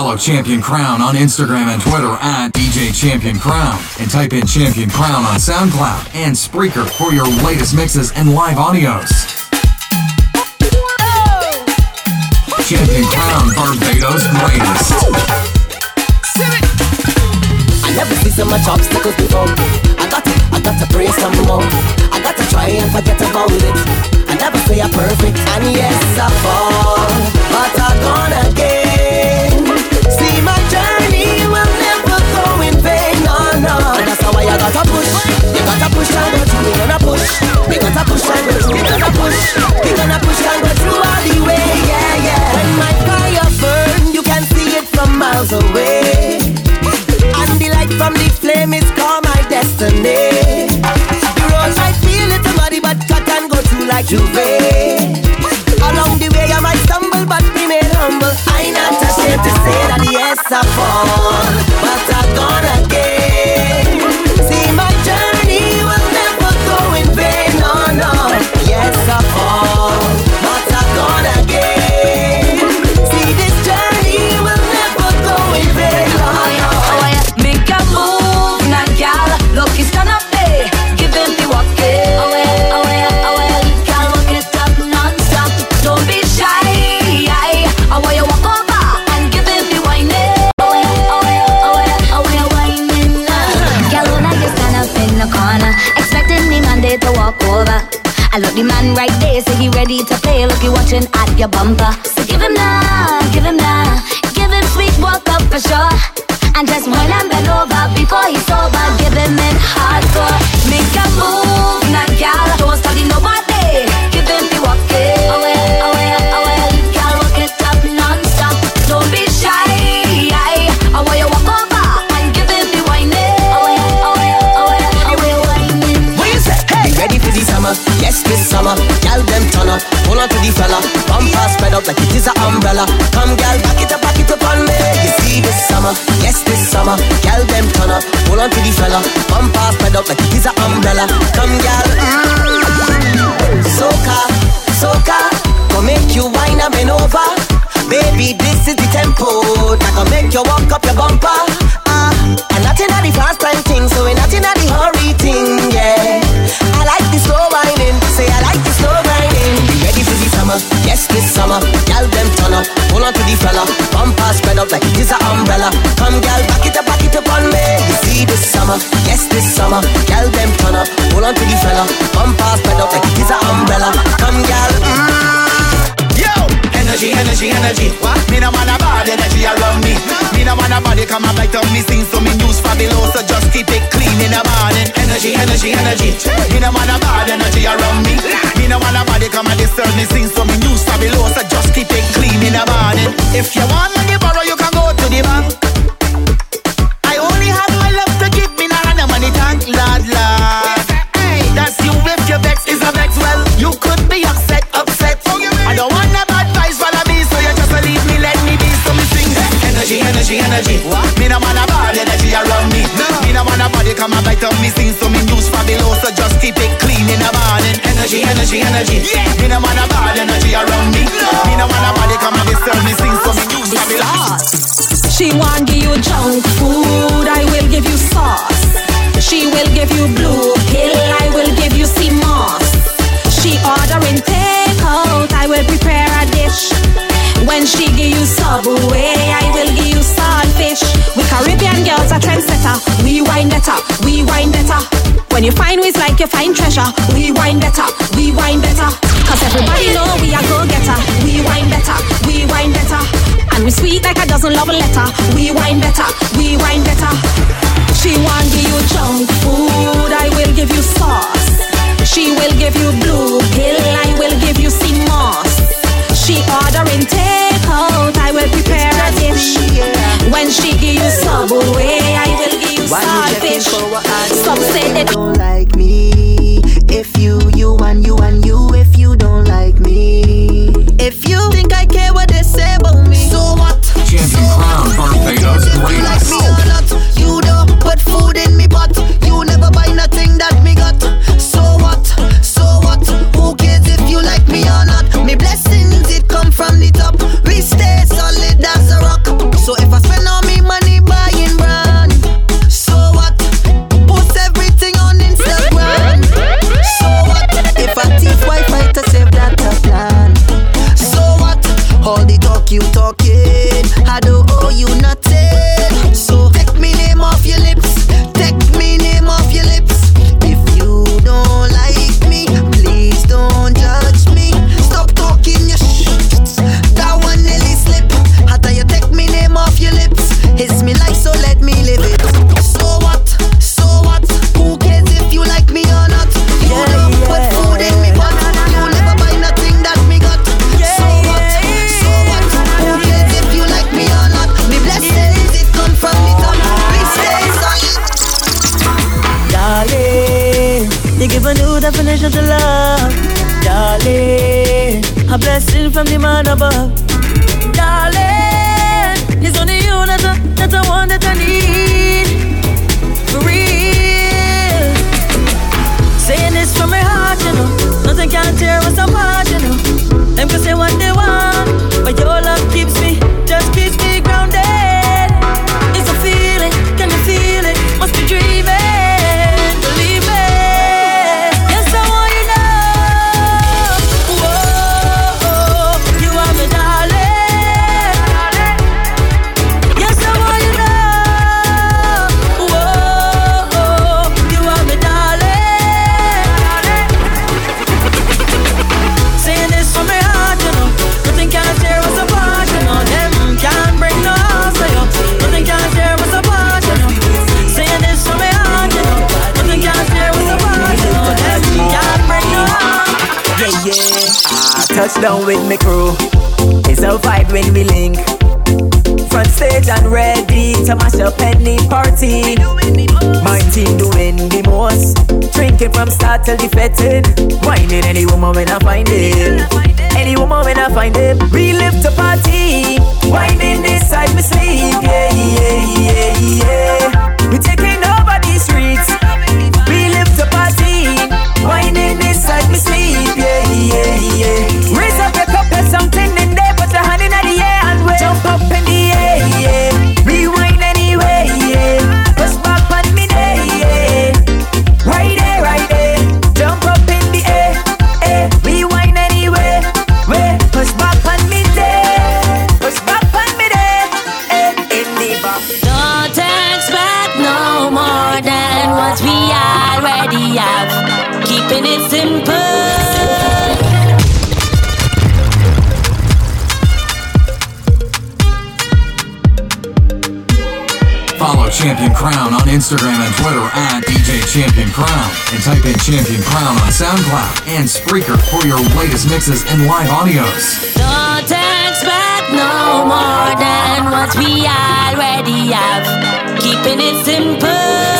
Follow Champion Crown on Instagram and Twitter at DJ Champion Crown and type in Champion Crown on SoundCloud and Spreaker for your latest mixes and live audios. Champion Crown, Barbados' greatest. I never see so much obstacles before. I got to, I got to pray some more. I got to try and forget about it. I never say I'm perfect, and yes I fall, but I'm gonna again. Push and go through. We gonna push. We gotta push and go through. We gonna push. We gonna push and go through all the way, yeah, yeah. When my fire burn, you can see it from miles away. And the light from the flame is called my destiny. The road might feel little muddy, but cut and go through like J'ouvert. Along the way I might stumble, but remain humble. I'm not ashamed to say that yes I fall, but I gone ready to play. Look, he watching at your bumper. So give him now, give him now, give him sweet walk up for sure. And just while I'm bent over before he's sober, give him in hardcore. Make a move, now gal, don't study nobody. Give him the walk it. Oh yeah, oh oh yeah, gal, walk it up non-stop. Don't be shy. I want you walk over and give him the wine. Oh yeah, oh yeah, oh oh. What you say? Hey, ready for the summer? Yes, this summer. Fella. Bumper spread out like it is an umbrella. Come, gal, back it up, back it up on me. You see this summer? Yes, this summer. Gal, them turn up. Hold on to the fella. Bumper spread out like it is an umbrella. Come. Mm. Soca, soca. Go make you wine and bend over. Baby, this is the tempo that can make you walk up your bumper. Ah, and not in the fast time thing, so summer, this summer. Gal them turn up, hold on to the fella. Bumper spread out like it is an umbrella. Come gal, back it up, back it up on me. You see this summer, yes this summer. Gal them turn up, hold on to the fella. Bumper spread out like it is an umbrella. Come gal, mm. Energy, energy, energy. What? Me no want a bad energy around me. Me no want a body come up like me sing so me news fabulous. So just keep it clean in the morning. Energy, energy, energy. Me no want a bad energy around me. Me no want a body come and disturb me sing so me news fabulous. So just keep it clean in the morning. If you want money borrow, you can go to the bank. I only have my love to give me now no money thank Lord, Lord. Hey, that's you if your vex is a vex. Well, you could be upset, upset. I don't want energy, energy, energy. What? Me no want a bad energy around me. No. Me no want a body come and bite on me, sing so me news fabulous. So just keep it clean in the morning. Energy, energy, energy. Yeah. Me no want a bad energy around me. No. Me no want a body come and disturb me, sing so me news fabulous. She want give you junk food, I will give you sauce. She will give you blue pill, I will give you sea moss. She ordering takeout, I will prepare a dish. When she give you subway, I will give you saltfish. We Caribbean girls are trendsetter. We wine better, we wine better. When you find ways like you find treasure, we wine better, we wine better. Cause everybody know we are go getter. We wine better, we wine better. And we sweet like a dozen love letter. We wine better, we wine better. She want give you junk food, I will give you sauce. She will give you blue pill, I will give you sea moss. She ordering takeout, I will prepare a dish. When she give you subway, I will give you Why you checking saltfish. for what I Some say they don't like me. If you, you and you and you and Spreaker for your latest mixes and live audios. Don't expect no more than what we already have. Keeping it simple.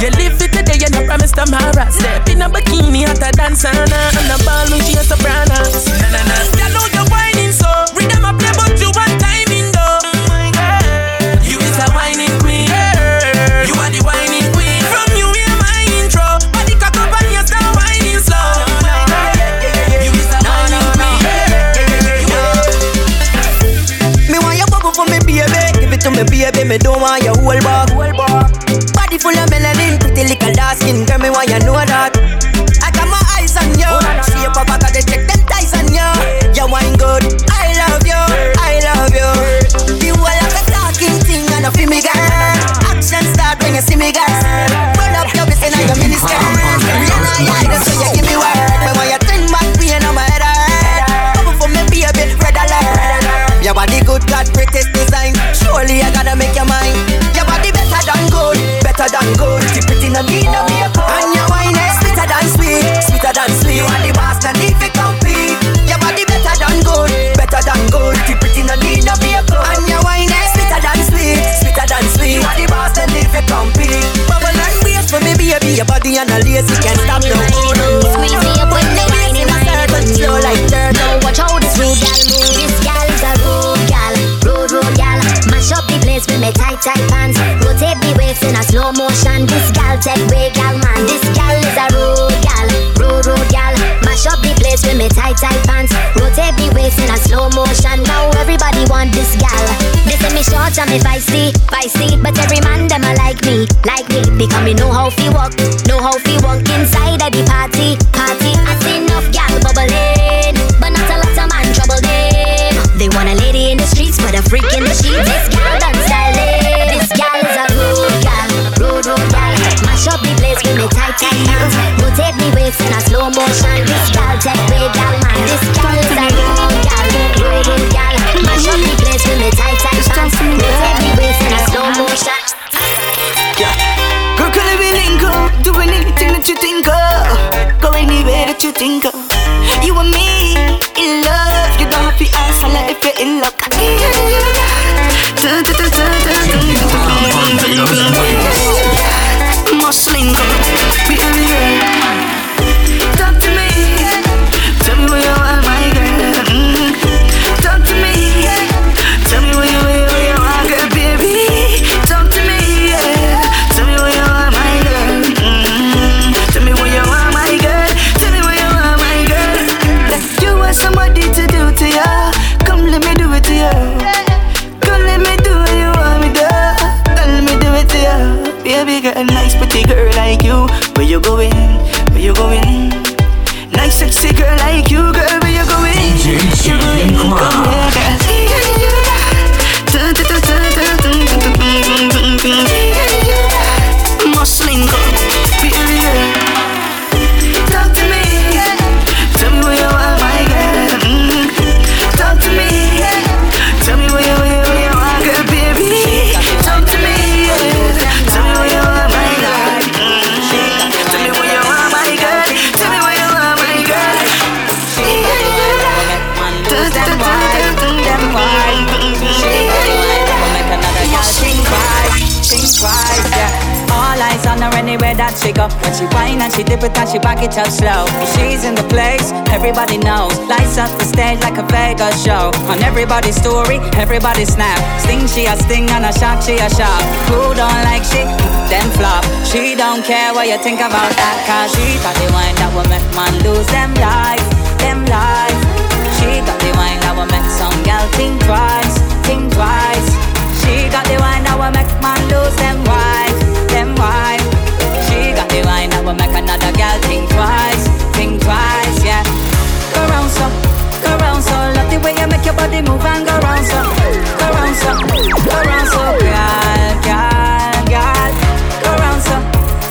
You live it today, you no promise tomorrow. Step in a bikini, hot a dancer, and a ball she a soprano. Na na na. You know you're whining so. Rhythm a play, but you want one time My though. You is a whining queen. You are the whining queen. From you hear my intro, body cock up and you start whining slow. You is a whining queen. Me want your bubble for me, baby. Give it to me, baby. Me don't want your liquor dark skin. Tell me why you know man. This gal take way gal man. This gal is a road gal, road road gal. Mash up the place with me tight tight pants. Rotate the waist in a slow motion. Now everybody want this gal. They say me short and me feisty, feisty. But every man them a like me, like me. Because me know how fi walk, know how fi walk inside of the party, slow motion. This gal take way gal man. This gal is a road gal, road gal. Mash up the place with me tight tight pants. Rotate me waist in a slow motion. Girl, can we link up? Doing anything that you think of. Go anywhere that you think of. When she whine and she dip it and she back it up slow. She's in the place, everybody knows. Lights up the stage like a Vegas show. On everybody's story, everybody snap. Sting she a sting and a shock she a shock. Who don't like she? Then flop. She don't care what you think about that. Cause she got the wine that will make man lose them life, them life. She got the wine that will make some gal think twice, think twice. She got the wine that will make man lose them wife, them wife. The wine that will make another gal think twice, think twice, yeah. Go round so, go round so. Love the way you make your body move and go round so, go round so, go round so, girl, girl, girl. Go round so,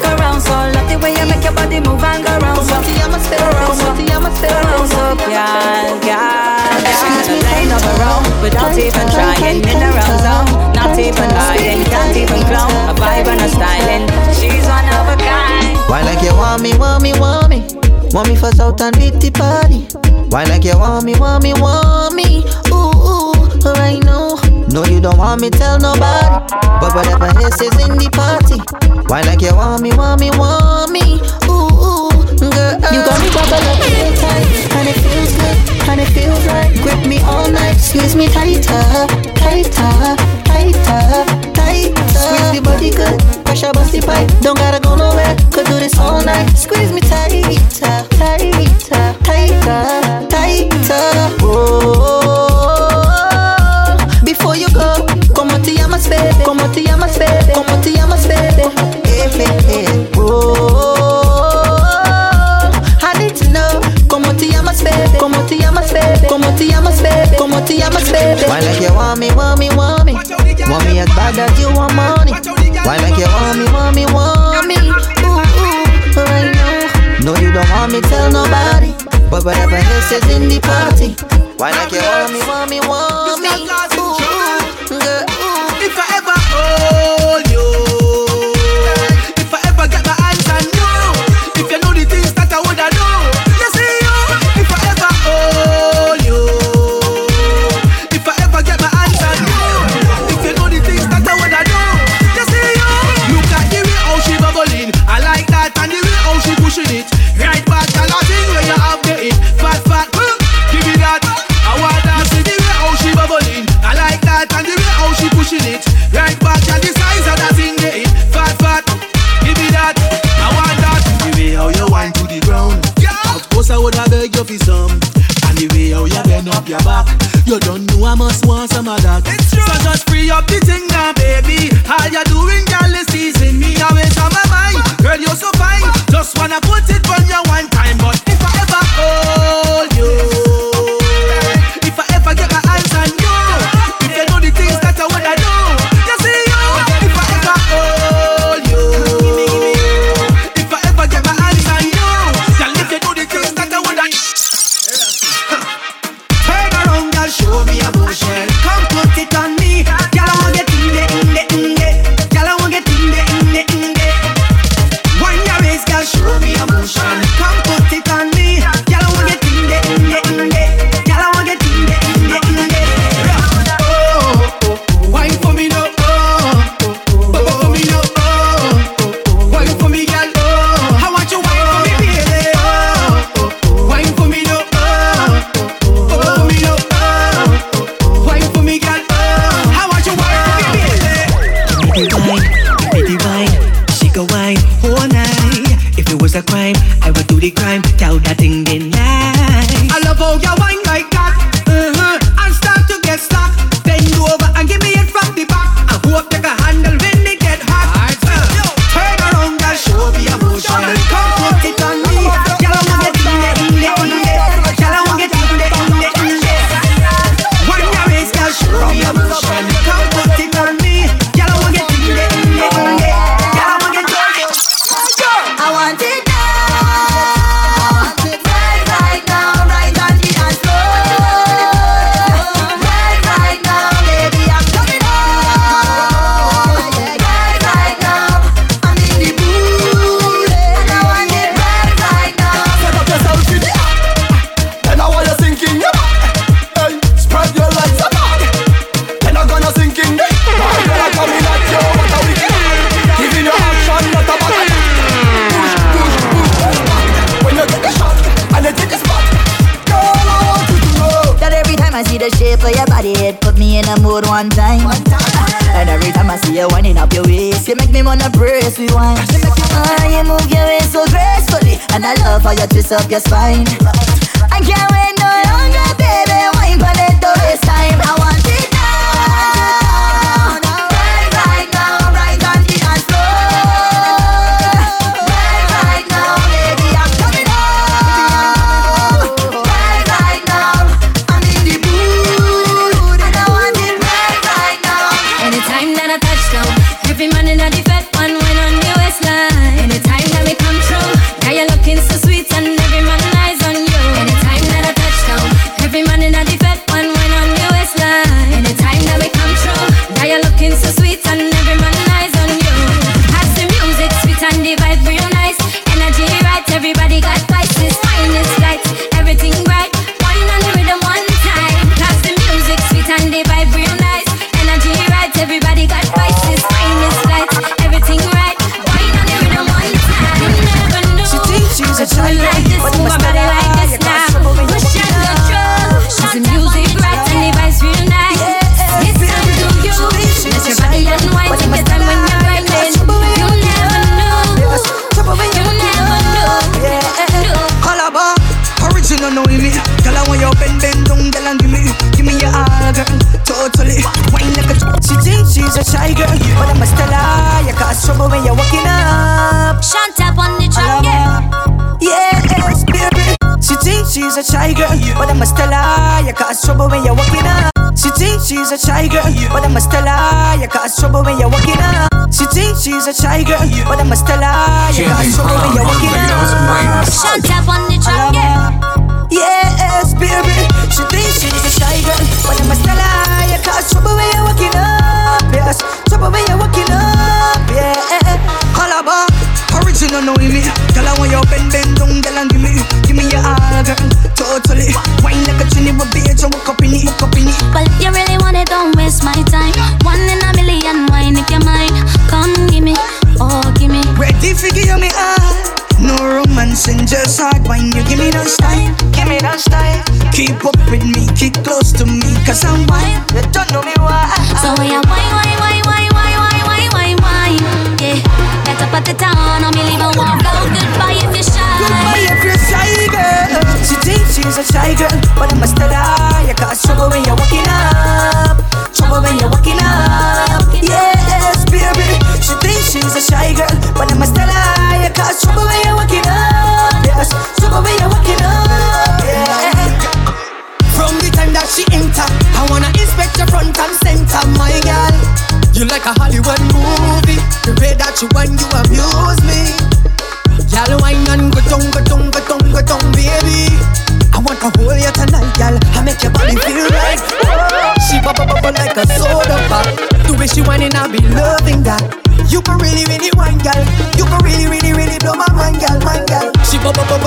go round so. Love the way you make your body move and go round so, go round so, go round so, girl, girl, girl. Lane of her own without even trying in the wrong zone. Not even lying, can't even clone a vibe and a styling. You want me, want me, want me? Want me for South and beat party? Why like you want me, want me, want me? Ooh, ooh, right now. No, you don't want me, tell nobody. But whatever else is in the party. Why like you want me, want me, want me? You got me bubble up real tight, and it feels good, and it feels right. Grip me all night, squeeze me tighter, tighter, tighter, tighter. Squeeze the body good, pressure bust the pipe. Don't gotta go nowhere, could do this all night. Squeeze me tighter, tighter, tighter, tighter. Baby. Cómo te llamas, baby. Why like you want me, want me, want me? Want me as bad as you want money? Why like you want me, want me, want me? Ooh, ooh, right now. No, you don't want me, tell nobody. But whatever else is in the party. Why like you want me, want me, want me?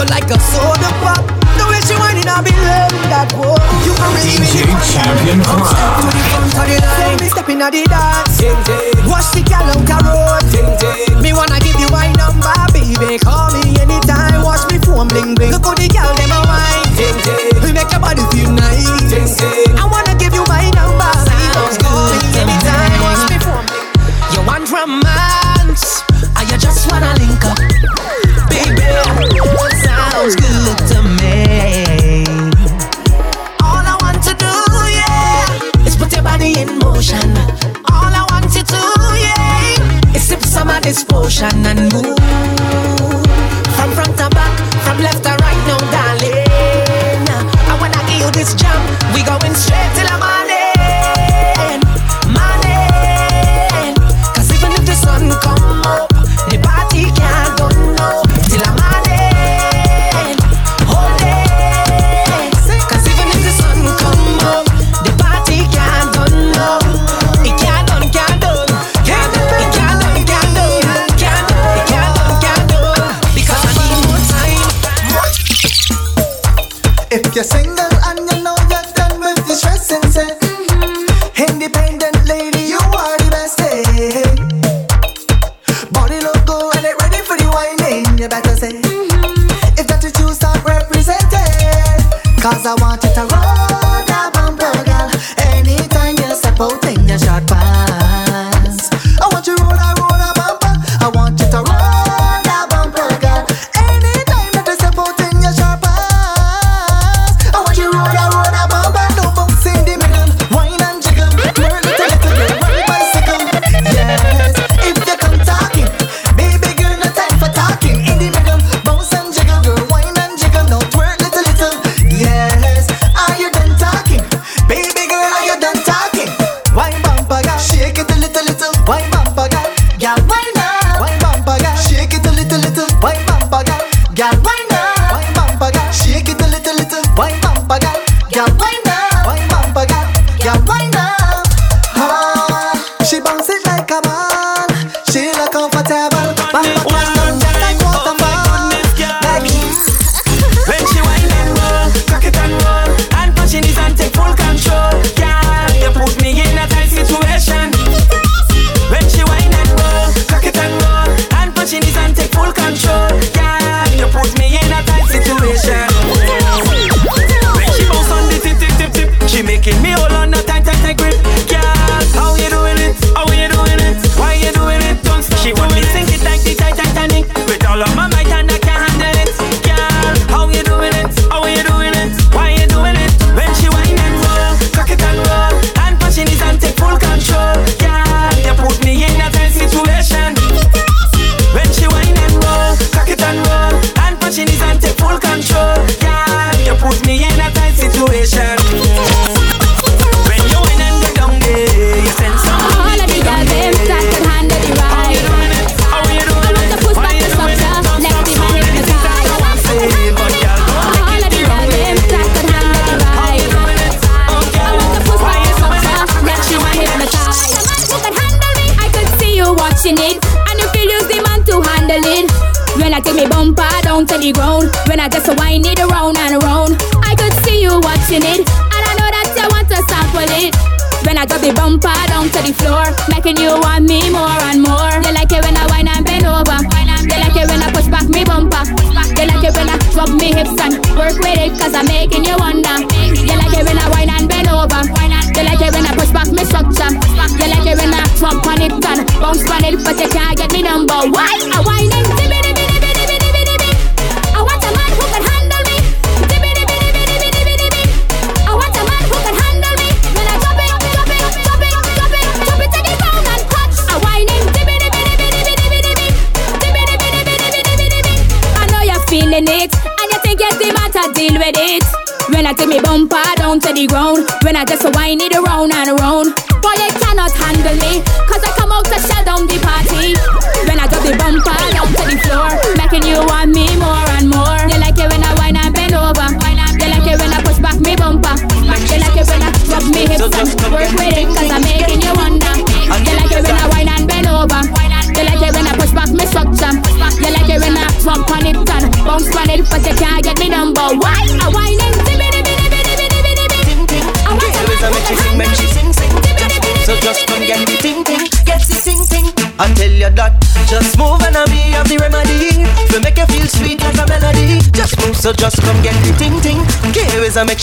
flow like a soda pop. The way she whining, I be loving that whoa. You really DJ Champion to the front of the line. Me stepping at the dance. Ding. Watch the gal out the road. Ding. Me wanna give you my number, baby. Call me anytime. Watch me form bling bling. Look how the gal them a whine. Ding, ding. We make your body feel nice. Ding, ding. sunshine and move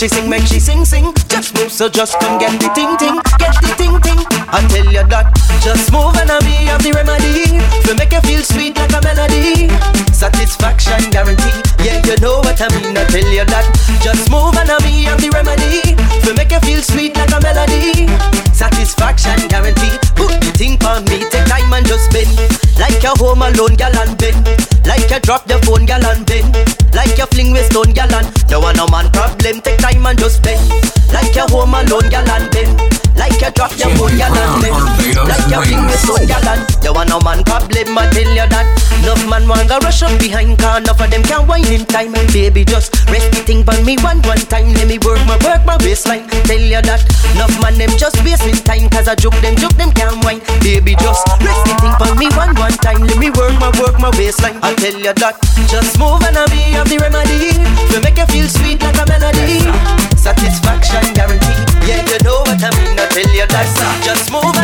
She sing make she sing sing, just move so just come get the ting ting. him time And baby just rest the thing on me one one time. Let me work my work my waistline Tell you that enough man them just wasting time. Cause I joke them joke them can't whine. Baby just rest the thing on me one one time. Let me work my work my waistline I tell you that just move and I be of the remedy. To make you feel sweet like a melody. Satisfaction guaranteed. Yeah you know what I mean. I tell you that Just move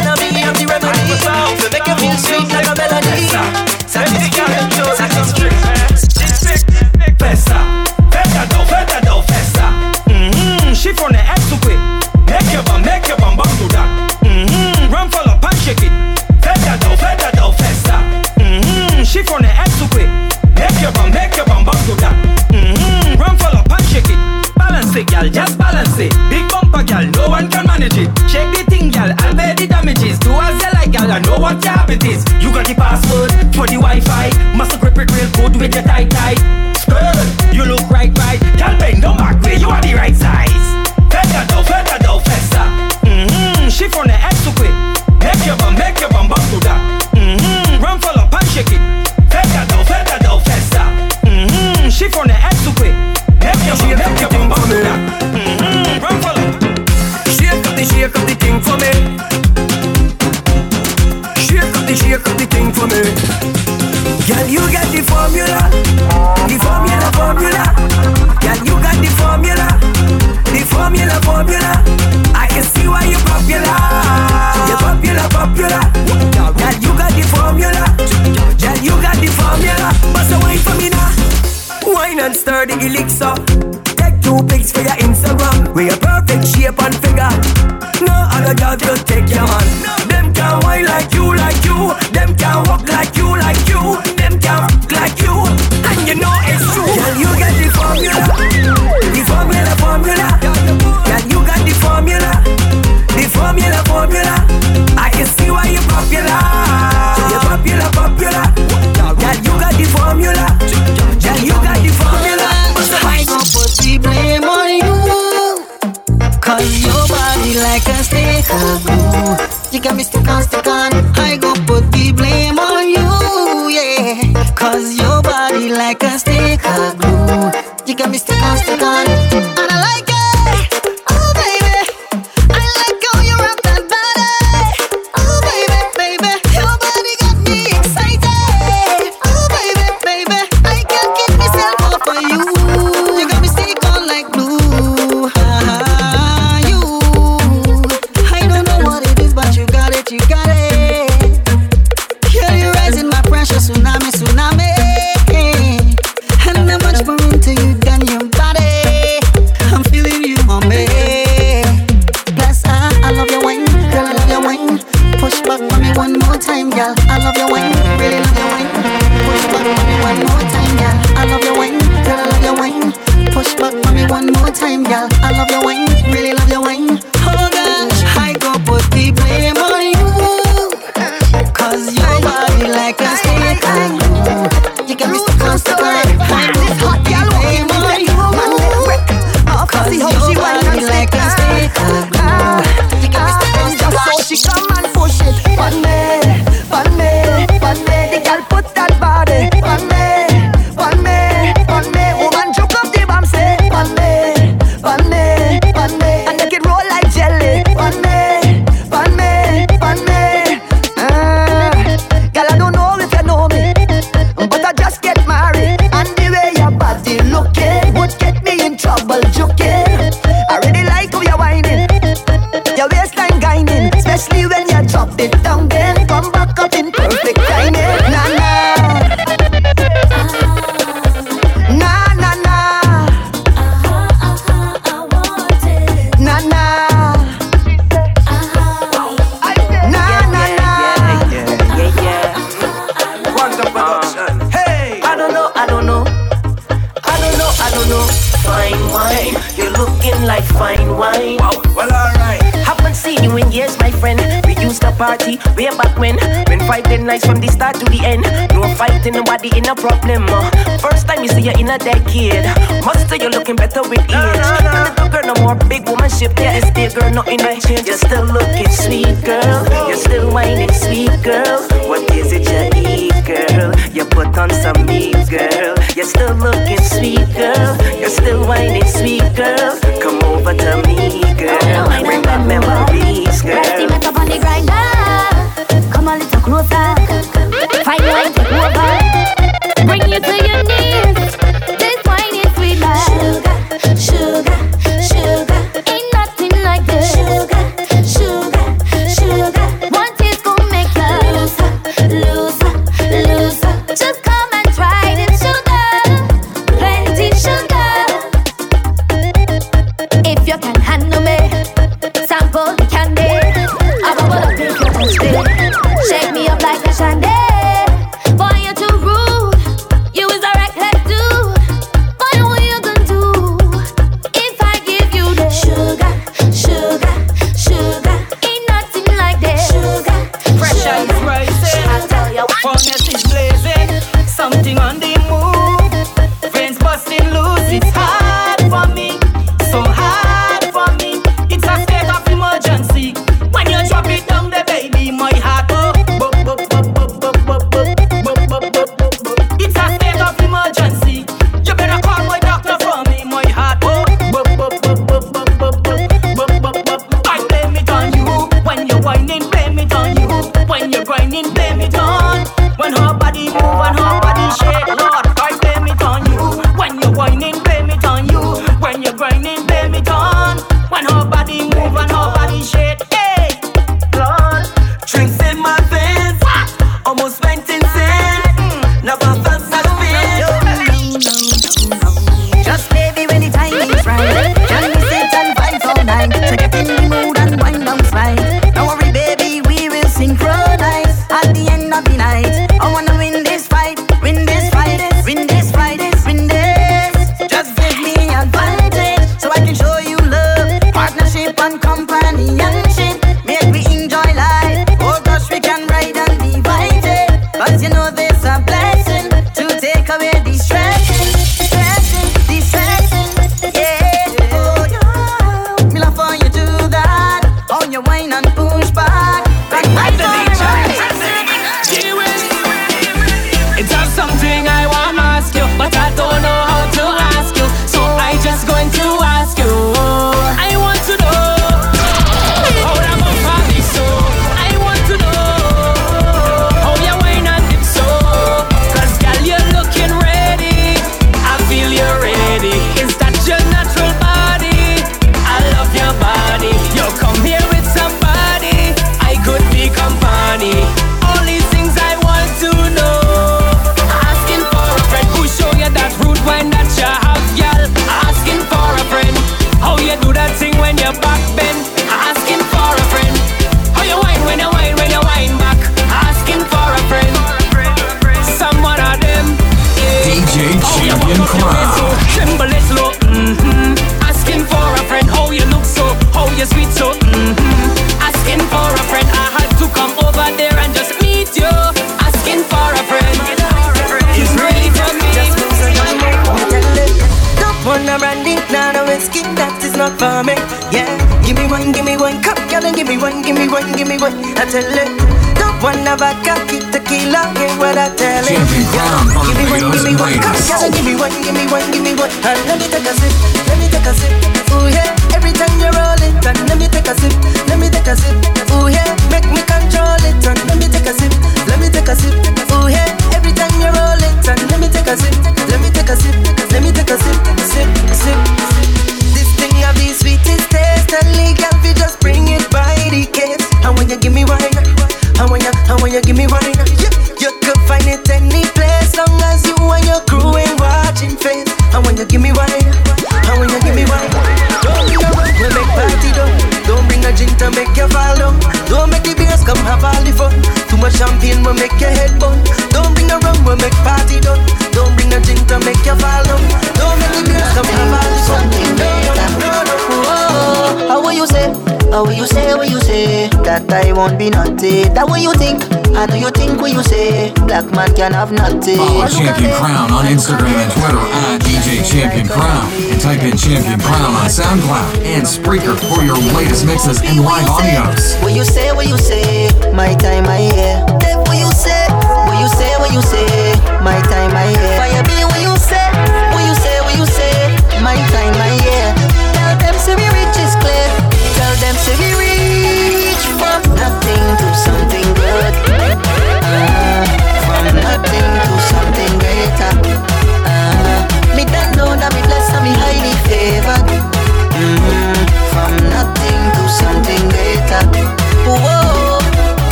and Spreaker for your latest mixes and live audios. What you say, what you say? My time, I hear. That eh, what you say? What you say, what you say? My time, I hear.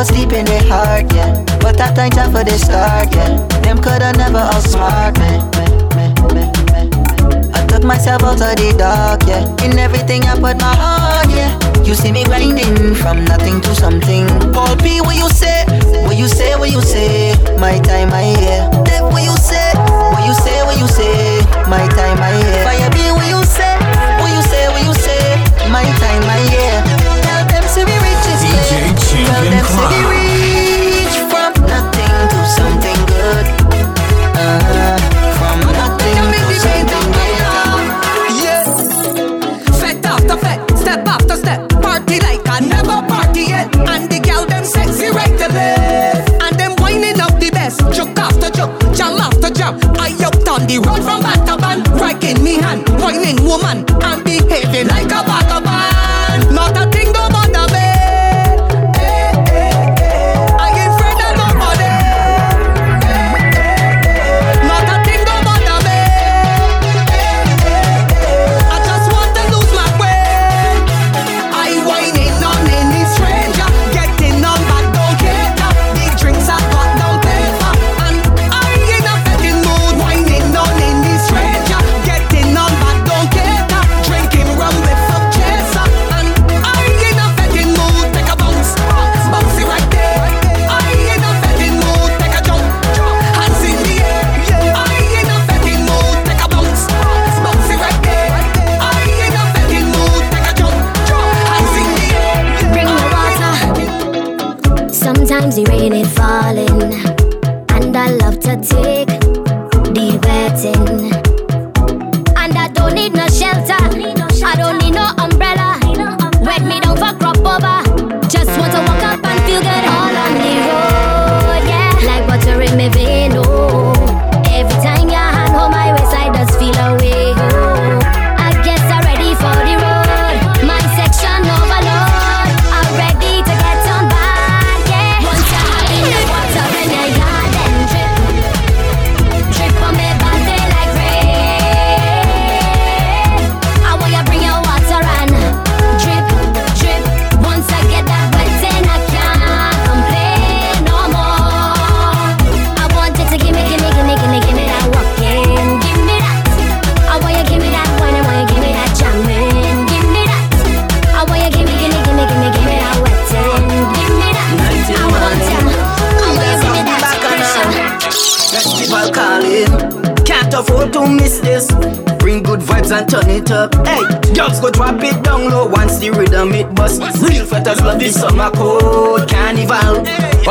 I what's deep in their heart, yeah. But that ain't time for the start, yeah. Them coulda never outsmart me. I took myself out of the dark, yeah. In everything I put my heart, yeah. You see me grinding from nothing to something. Paul P, what you say? What you say? What you say? My time I hear. Def, what you say? What you say? What you say? My time I hear. Fire Tell them say Crown. reach from nothing to something good. Uh, from nothing to something greater. Yeah. Fete after fete, step after step, party like I never party yet. And the gal them sexy right to left, and them winding up the best. Joke after joke, jam after jam. I out on the road from back to band, right me hand, whining woman,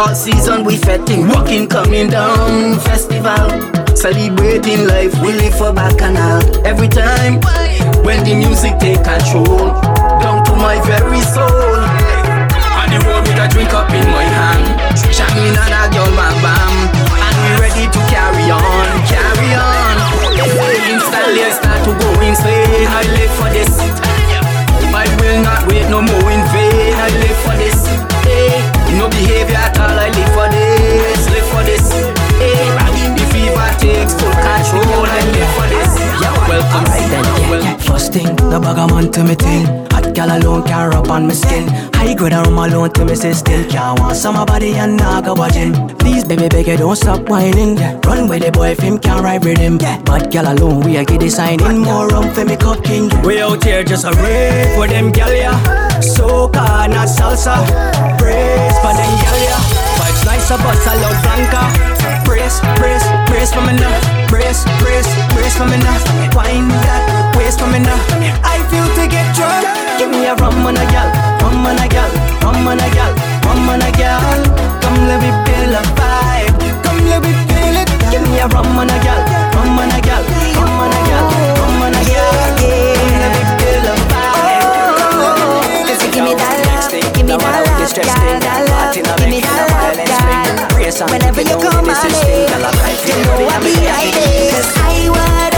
All season we fetting, walking coming down festival. Celebrating life, we live for bacchanal. Every time when the music take control, the bag of man to me thing. Hot gal alone can't rub on my skin. High grade rum alone to me say still can't want some body and not go watching. Please, baby, beg you don't stop whining. Yeah. Run with the boy, if him can't ride with him. Yeah. Bad gal alone, we a get the signing. More rum for me cup king. We out here just a rave for them gal ya. Soca, not salsa. Praise for them gal yeah. Vibes nice, but salad blanca. Brace, brace, brace for me now. Brace, brace, a rum on a gal, rum on a gal, rum on a gal, rum on a gal. Come let me feel a vibe. Come let me feel it. Give me a rum on a gal, rum on a gal, rum on a gal, rum on a gal. Come let me feel a vibe. Give me that love, give me that love, girl, that love, give me that love, girl. Whenever you come my way, you know I'll be right there. 'Cause I wouldn't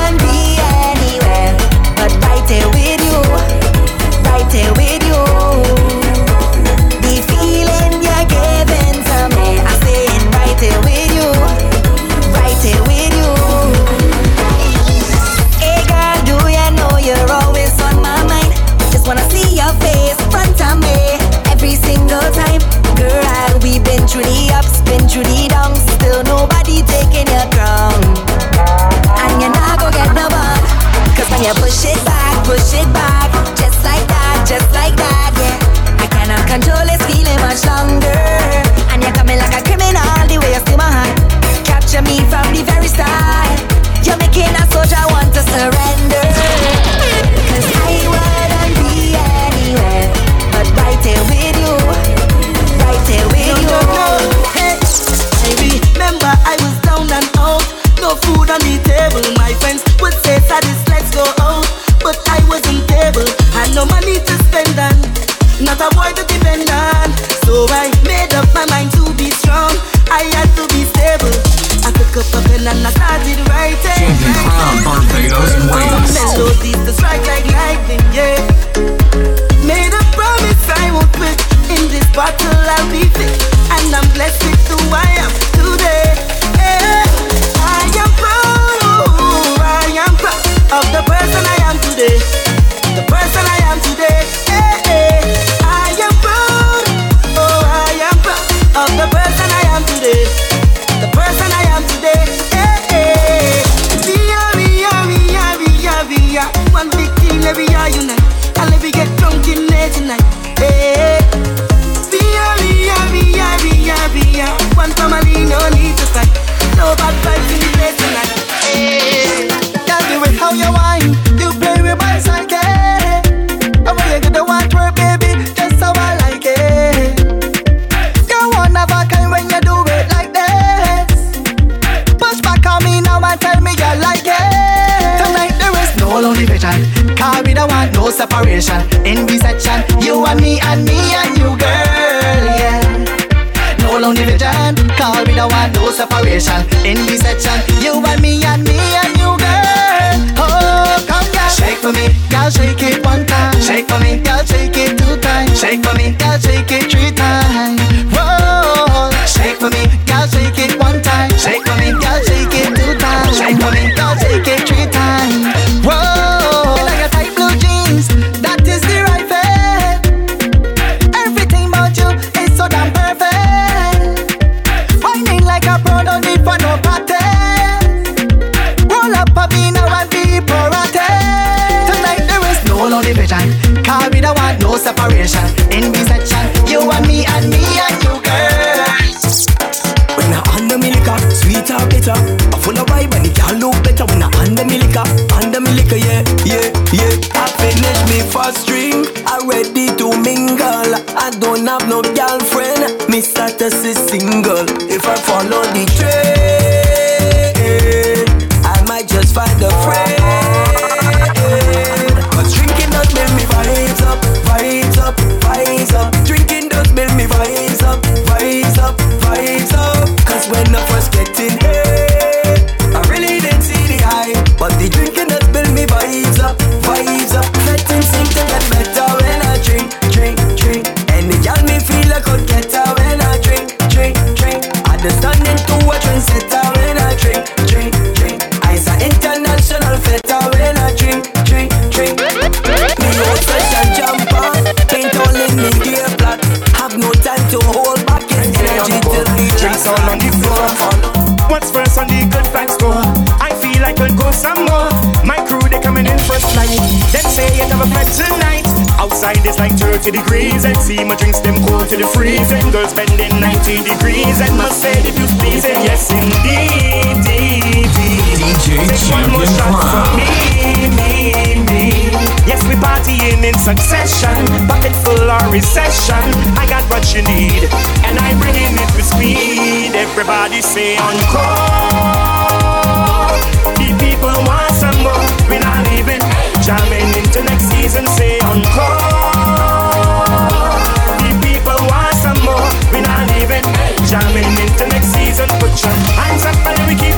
just like that, yeah. I cannot control this feeling much longer. And you're coming like a criminal, the way you steal my heart. Capture me from the very start. You're making a soldier want to surrender. Cause I wouldn't be anywhere but right there with you. Right there with you. No, no. Hey, I remember I was down and out. No food on the table. My friends would say, Sadis, let's go out. But I wasn't able. Had no money to spend on. Not a boy to depend on. So I made up my mind to be strong. I had to be stable. I took up a pen and I started writing. Champion Crown, Barbados, and Wales. Melodies to strike like lightning, yeah. Made a promise I won't quit. In this battle I'll be fit. And I'm blessed with who I am today. Yeah. I am proud, oh, I am proud of the person I am today. Big team. Let we are unite. Let we get drunk in there tonight. Hey. Are, we are, we are, we are, one family. No need to fight. No bad vibes in the place separation. In this section, you and me and me and you, girl, yeah. No lonely vision. Cause we don't want no separation. In this section, you and me and me and you, girl. Oh, come girl, shake for me, girl, shake it one time. Shake for me, girl, shake it two times. Shake for me, girl, shake it three times. What's first on the good vibes score? I feel like I'll go some more. My crew they coming in first night. Then say you never met tonight. Outside it's like 30 degrees and see my drinks them cold to the freezing. Girls bending 90 degrees and must say if you please pleasing. Yes indeed, indeed. DJ Take one more Champion shot Crown. from me, me, Yes, we partying in succession. Bucket full or recession. I got what you need, and I'm bringing it with speed. Everybody say encore. The people want some more. We're not leaving. Jamming into next season. Say encore. The people want some more. We're not leaving. Jamming into next season. Put your hands up and we keep.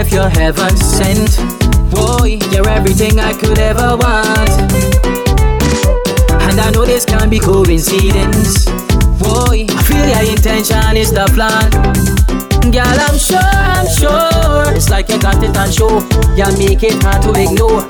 If you're heaven sent. Boy, you're everything I could ever want. And I know this can't be coincidence. Boy, I feel your intention is the plan. Girl, I'm sure, I'm sure. It's like you got it on show. You make it hard to ignore.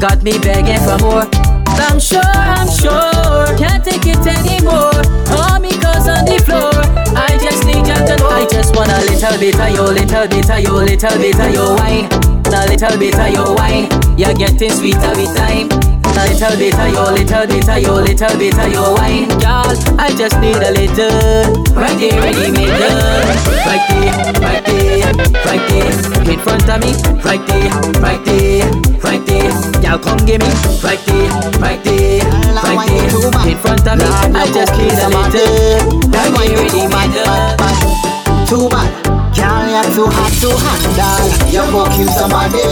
Got me begging for more. I'm sure, I'm sure, can't take it anymore. All me because on the floor, I just need you to know, I just want a little bit of your, little bit of your, little bit of your wine. And a little bit of your wine, you're getting sweeter with time. A little bit of your, little bit of your, little bit of your wine, girl. I just need a little. Right there, ready, me girl. Right there, right there, right there. In front of me, right there, right there, right there. Y'all come give me, right there, right there, right there. In front of me, I just need a little. Right there, ready, me girl. Too much. Girl, you're too hot to handle. You go kill somebody.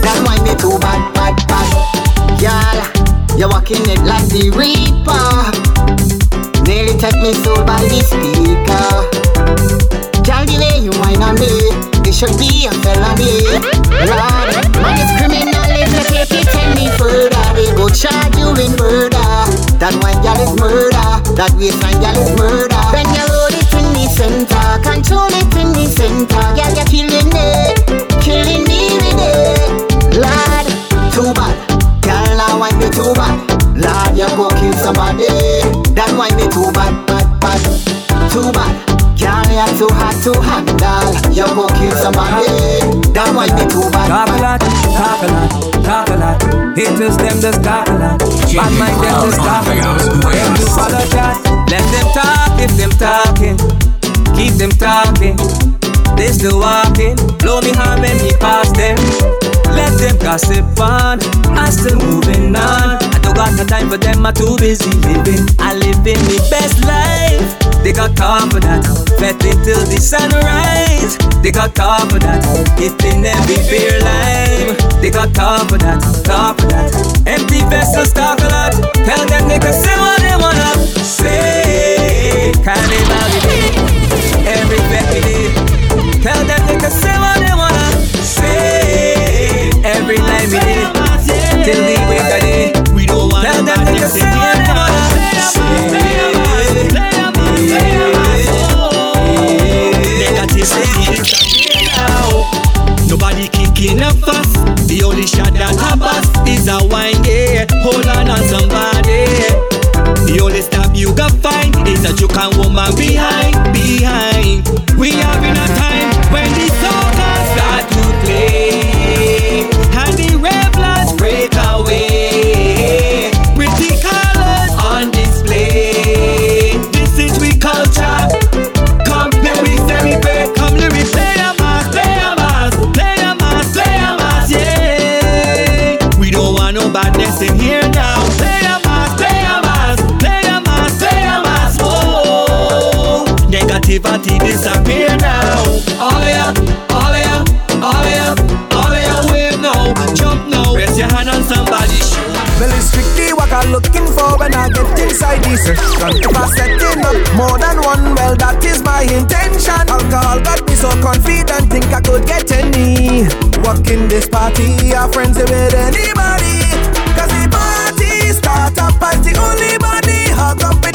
That's why me too bad, bad, bad. Girl, you're walking it like the Reaper. Nearly take me soul by the speaker. Girl, the way you whine on me, it should be a felony. Lord, man is criminal if you take it any further. They go charge you with murder. That one girl is murder. That waistline girl is murder. When you hold it in the center, control it in the center. Girl, you're killing it, killing me with it. Lord, too bad. Girl, now why me too bad? Lord, you go kill somebody. That why me too bad, bad, bad. Too bad. Girl, you're too hot to handle. You go kill somebody. That why me too bad. Talk a lot, talk a lot, talk a lot. Haters them just talk a lot. Bad mind them just talk a lot. Them do follow that. Let them talk if them talking. Keep them talking. They still walking. Blow me hard when me pass them. Let them gossip on. I'm still moving on. Got no time for them. I'm too busy living. I live in me best life. They got time for that. Feting till the sunrise. They got time for that. If Hitting every beer lime. They got time for that. Time for that. Empty vessels talk a lot. Tell them they can say what they wanna say. Carnival did. Every. Tell them they can say what they wanna say. Every line we did. Till the Nobody kicking a fuss. The only shot that I bust is a wine, yeah. Hold on on somebody. The only stop you got find is a joke and woman behind, behind. I get inside this restaurant. If I setting up more than one, well, that is my intention. Alcohol got me so confident, think I could get any. Walking this party, our friends with anybody. Cause the party start up as the only body. Hug up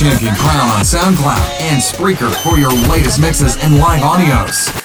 Champion Crown on SoundCloud and Spreaker for your latest mixes and live audios.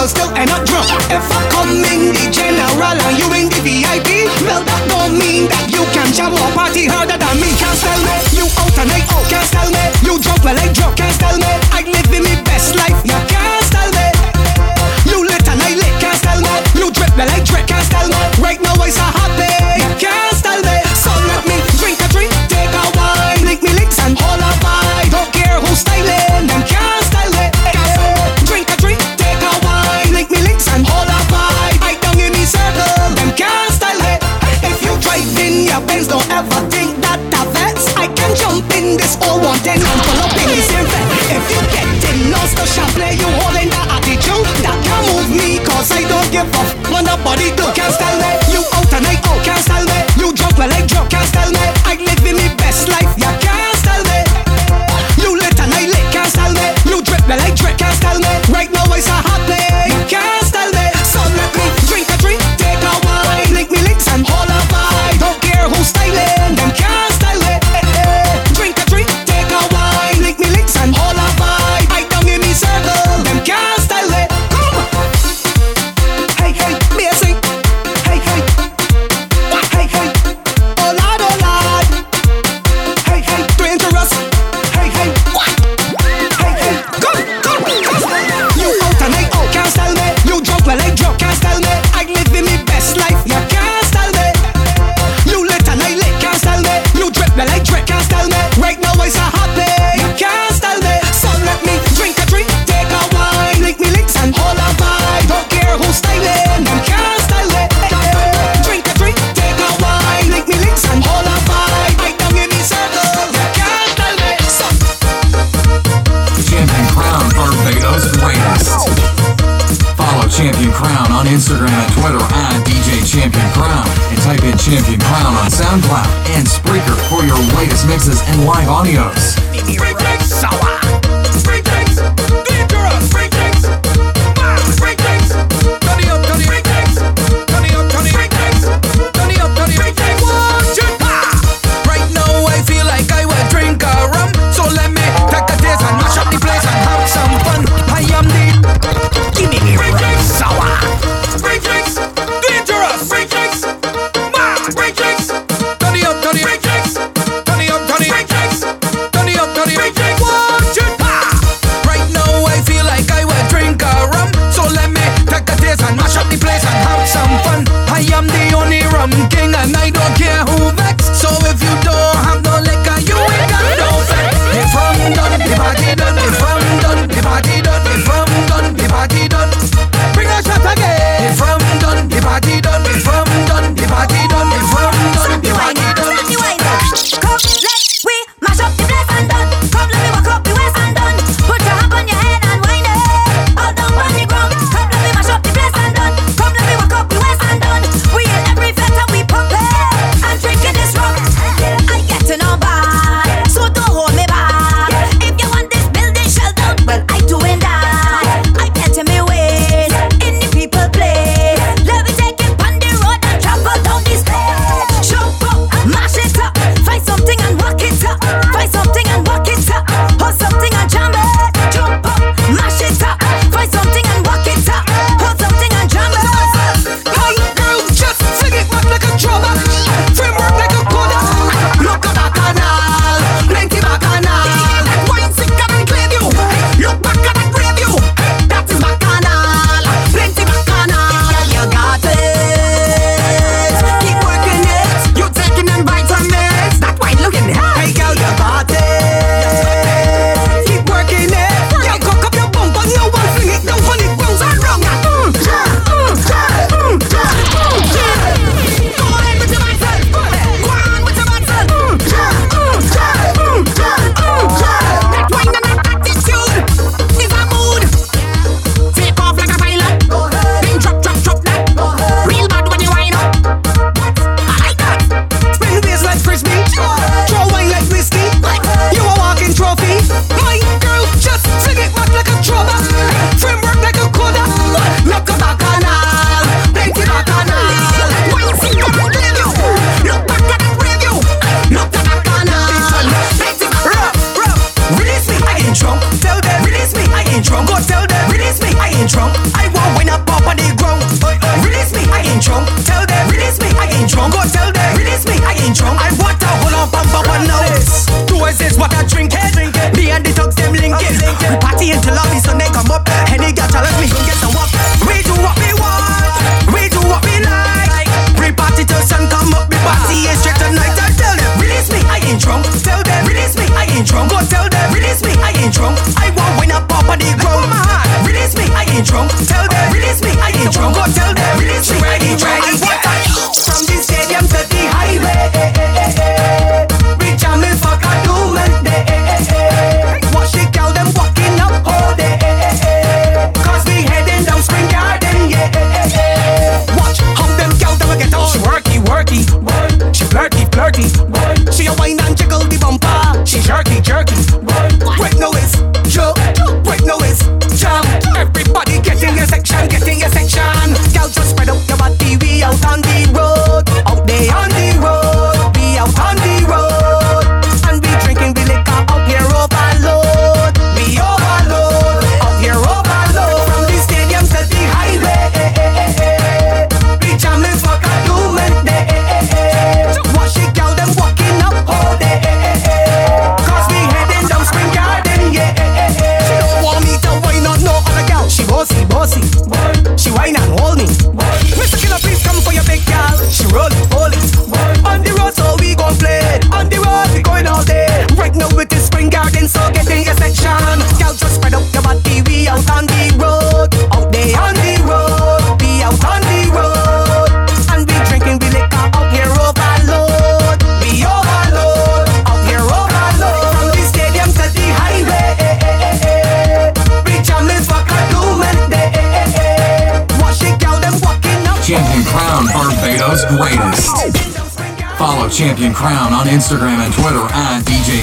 cause still end up That's all wanted Enveloping is in fact If you get it, lost The play. you holding that attitude That can't move me Cause I don't give up When the body do can't stand SoundCloud, and Spreaker for your latest mixes and live audios.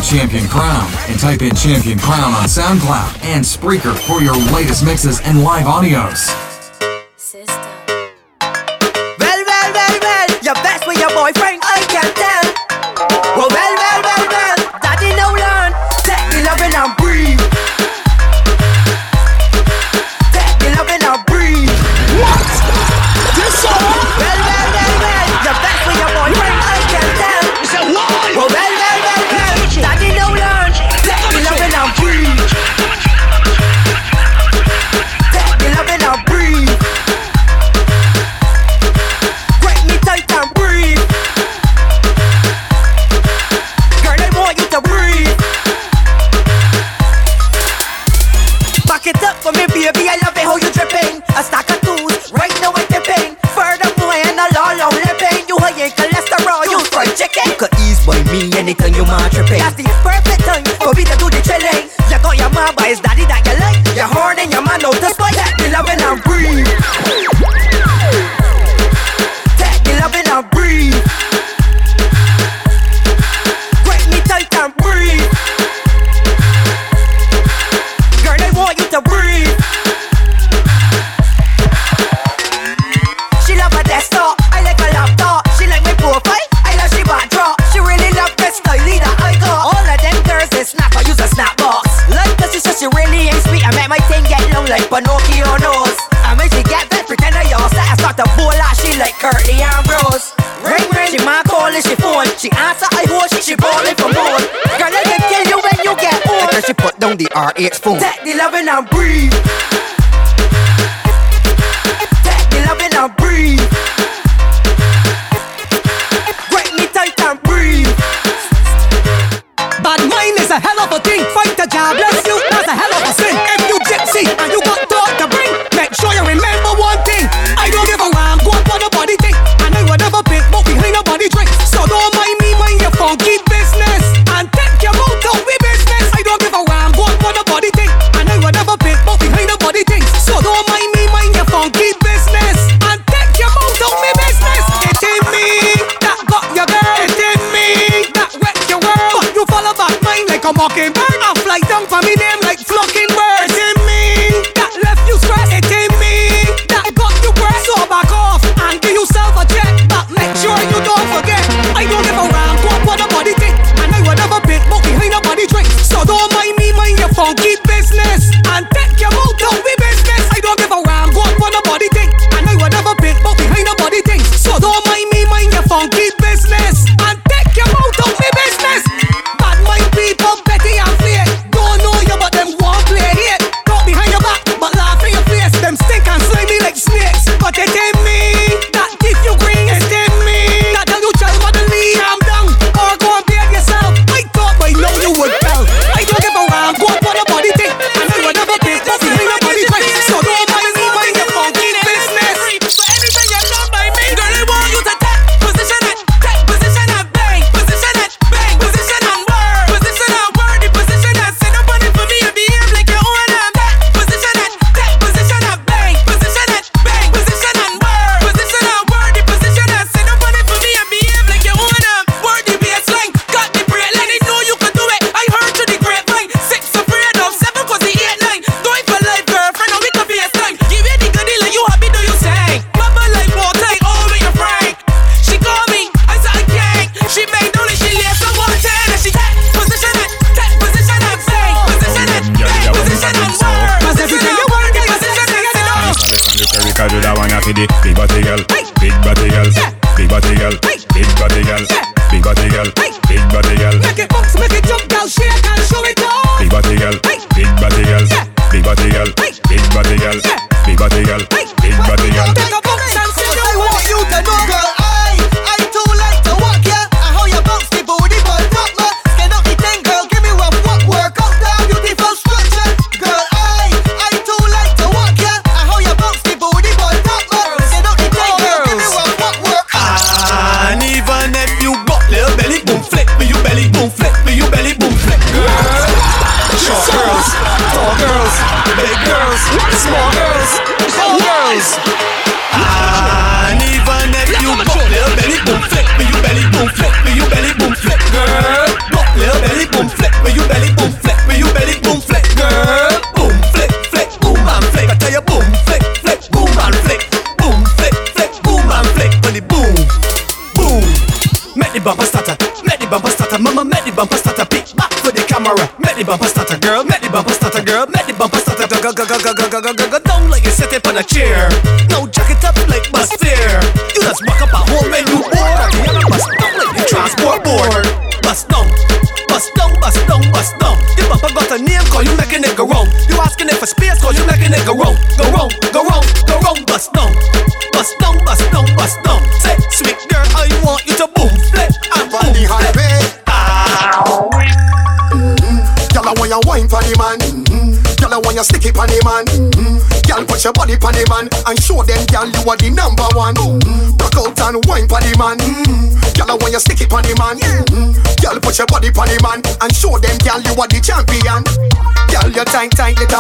Champion Crown and type in Champion Crown on SoundCloud and Spreaker for your latest mixes and live audios. And you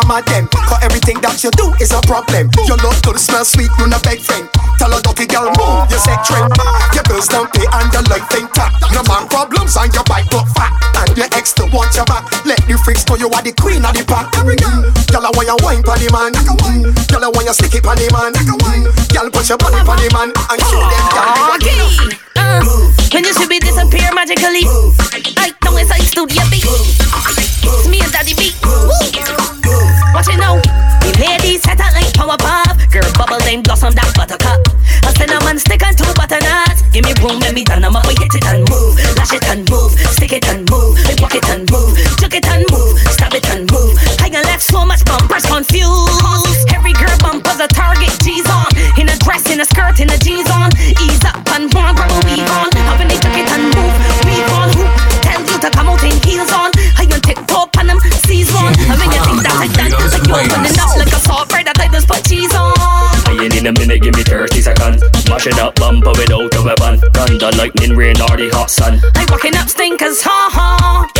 mad them. Cause everything that you do is a problem. Your love good, smell sweet, You're no beg friend. Tell a dirty girl, move, you set trend. Your bills don't pay and your life ain't tap. No man problems and your bike got fat. And your ex still want your back. Let the freaks know you are the queen of the pack. Girl, mm. I want you wine for the man. Girl, I want you stick it the man. Girl, put your body on the man and show them, and move. Juke it and move. Stab it and move. I done left so much bumpers confused. Every girl bumper's a target. G's on. In a dress, in a skirt, in a jeans on. Ease up and one grab a weave on. Up in the juke it and move. Weave on. Who tell you to come out in heels on? I on tiptoe on them. Seize one. I mean, you think that I done. Like you opening up like a soft bread that I just put cheese on. I ain't in a minute, give me 30 seconds. Mashing up bumper without a weapon. Thunder, lightning, rain, or the hot sun. I walking up stinkers, ha ha.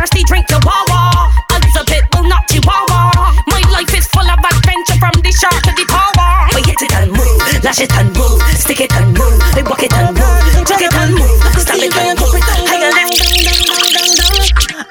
You look thirsty, drink the wawa. Odds a pit will not chihuahua. My life is full of adventure from the shark to the tower. I hit it and move, lash it and move, stick it and move. I walk it and move, chuck it and move, stab it and move. I got left.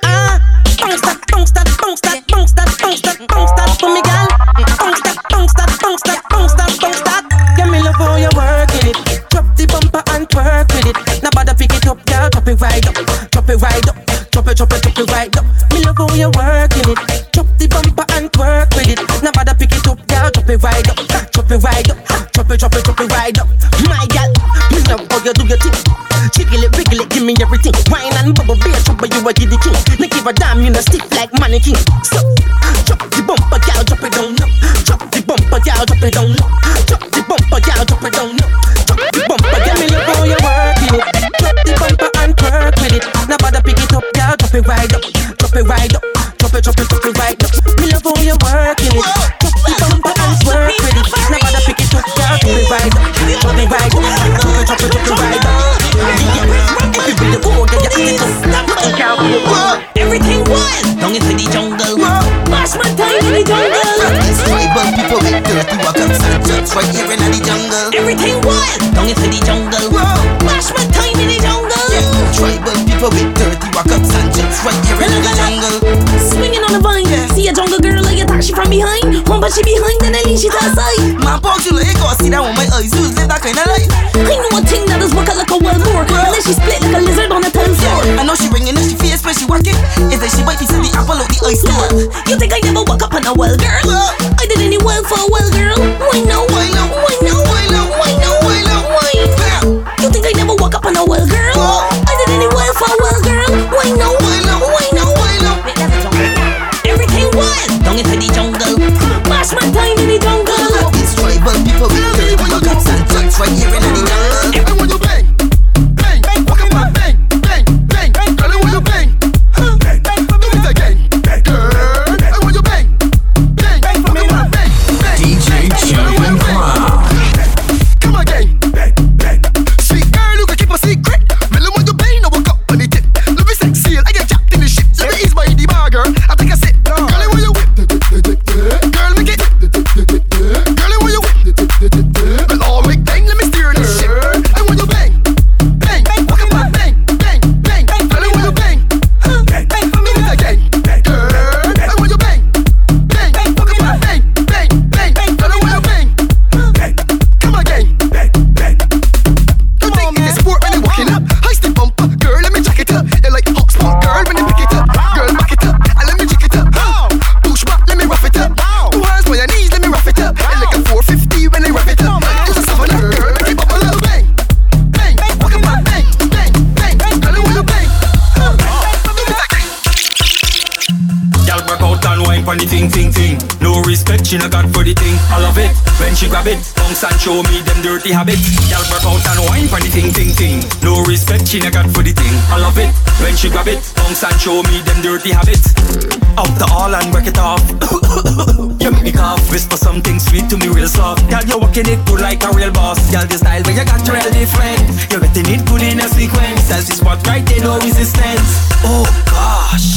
Ah, bounce that, bounce that, bounce that, bounce that, bounce that, bounce that for me, gal. Bounce that, bounce that, bounce that, bounce that, bounce that. Give me love how you working it. Drop the bumper and twerk with it. Now bother pick it up, girl. Drop it right up, drop it right up, drop it, drop it, drop it right up. Me love how you working it. Drop the bumper and twerk with it. Now bother pick it up, girl. Drop it right up, drop it right up, drop it, drop it, drop it right up. My girl, me love how you do your thing. Jiggle it, wiggle it, give me everything. Wine and bubble, be a trouble, you a giddy king. Me give a damn, you know stiff like mannequin. So, drop the bumper, girl, drop it down low. Drop the bumper, girl, drop it down low. Drop it drop it right up, drop it right up, drop it, drop it, drop it right up. Me love how you working it. Drop the bumper and with it. Now bother pick it up, girl, drop it right up, drop it right up, drop it, drop it, drop it right up. Everybody go, get your feet up. Everything wild, down into the jungle. Mash my time in the jungle. Tribal people with dirty walk-ups and right here in the jungle. Everything wild, down into the jungle. Mash my time in the jungle. Tribal people with dirty walk-ups and drugs right here in the jungle. Swinging on the vine, see a jungle girl like attack she from behind. One but she behind, then I lean she to the side. My you like go see that with my eyes. You live that kind of life. I know one thing that is working like a wild boar, and then she split like a lizard on a time floor. I know she ringing and she face when she walking. Is that she piece of the apple out the ice store. You think I never walk up on a well girl? I did any well for a well girl. Why no? rabbit. Bounce and show me them dirty habits. Y'all break out and wine for the ting ting ting. No respect she na got for the thing. I love it when she grab it. Bounce and show me them dirty habits. Out the hall and break it off. you make me cough. Whisper something sweet to me real soft. Girl, you're working it good like a real boss. Girl, this style when you got real different. You're getting it good in a sequence. That's this spot, right, there, no resistance. Oh gosh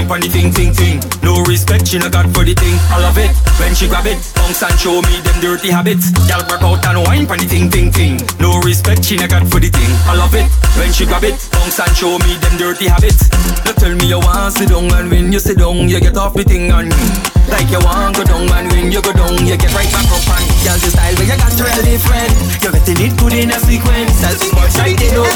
wine pon the ting ting ting. No respect she no got for the thing. I love it when she grab it. Bounce and show me them dirty habits. Girl break out and wine pon the ting ting ting. No respect she no got for the thing. I love it when she grab it. Bounce and show me them dirty habits. Now tell me you want sit down and when you sit down you get off the thing and like you want go down and when you go down you get right back up and girl the style where you got real different. You're getting it good in a sequence. That's much like they know.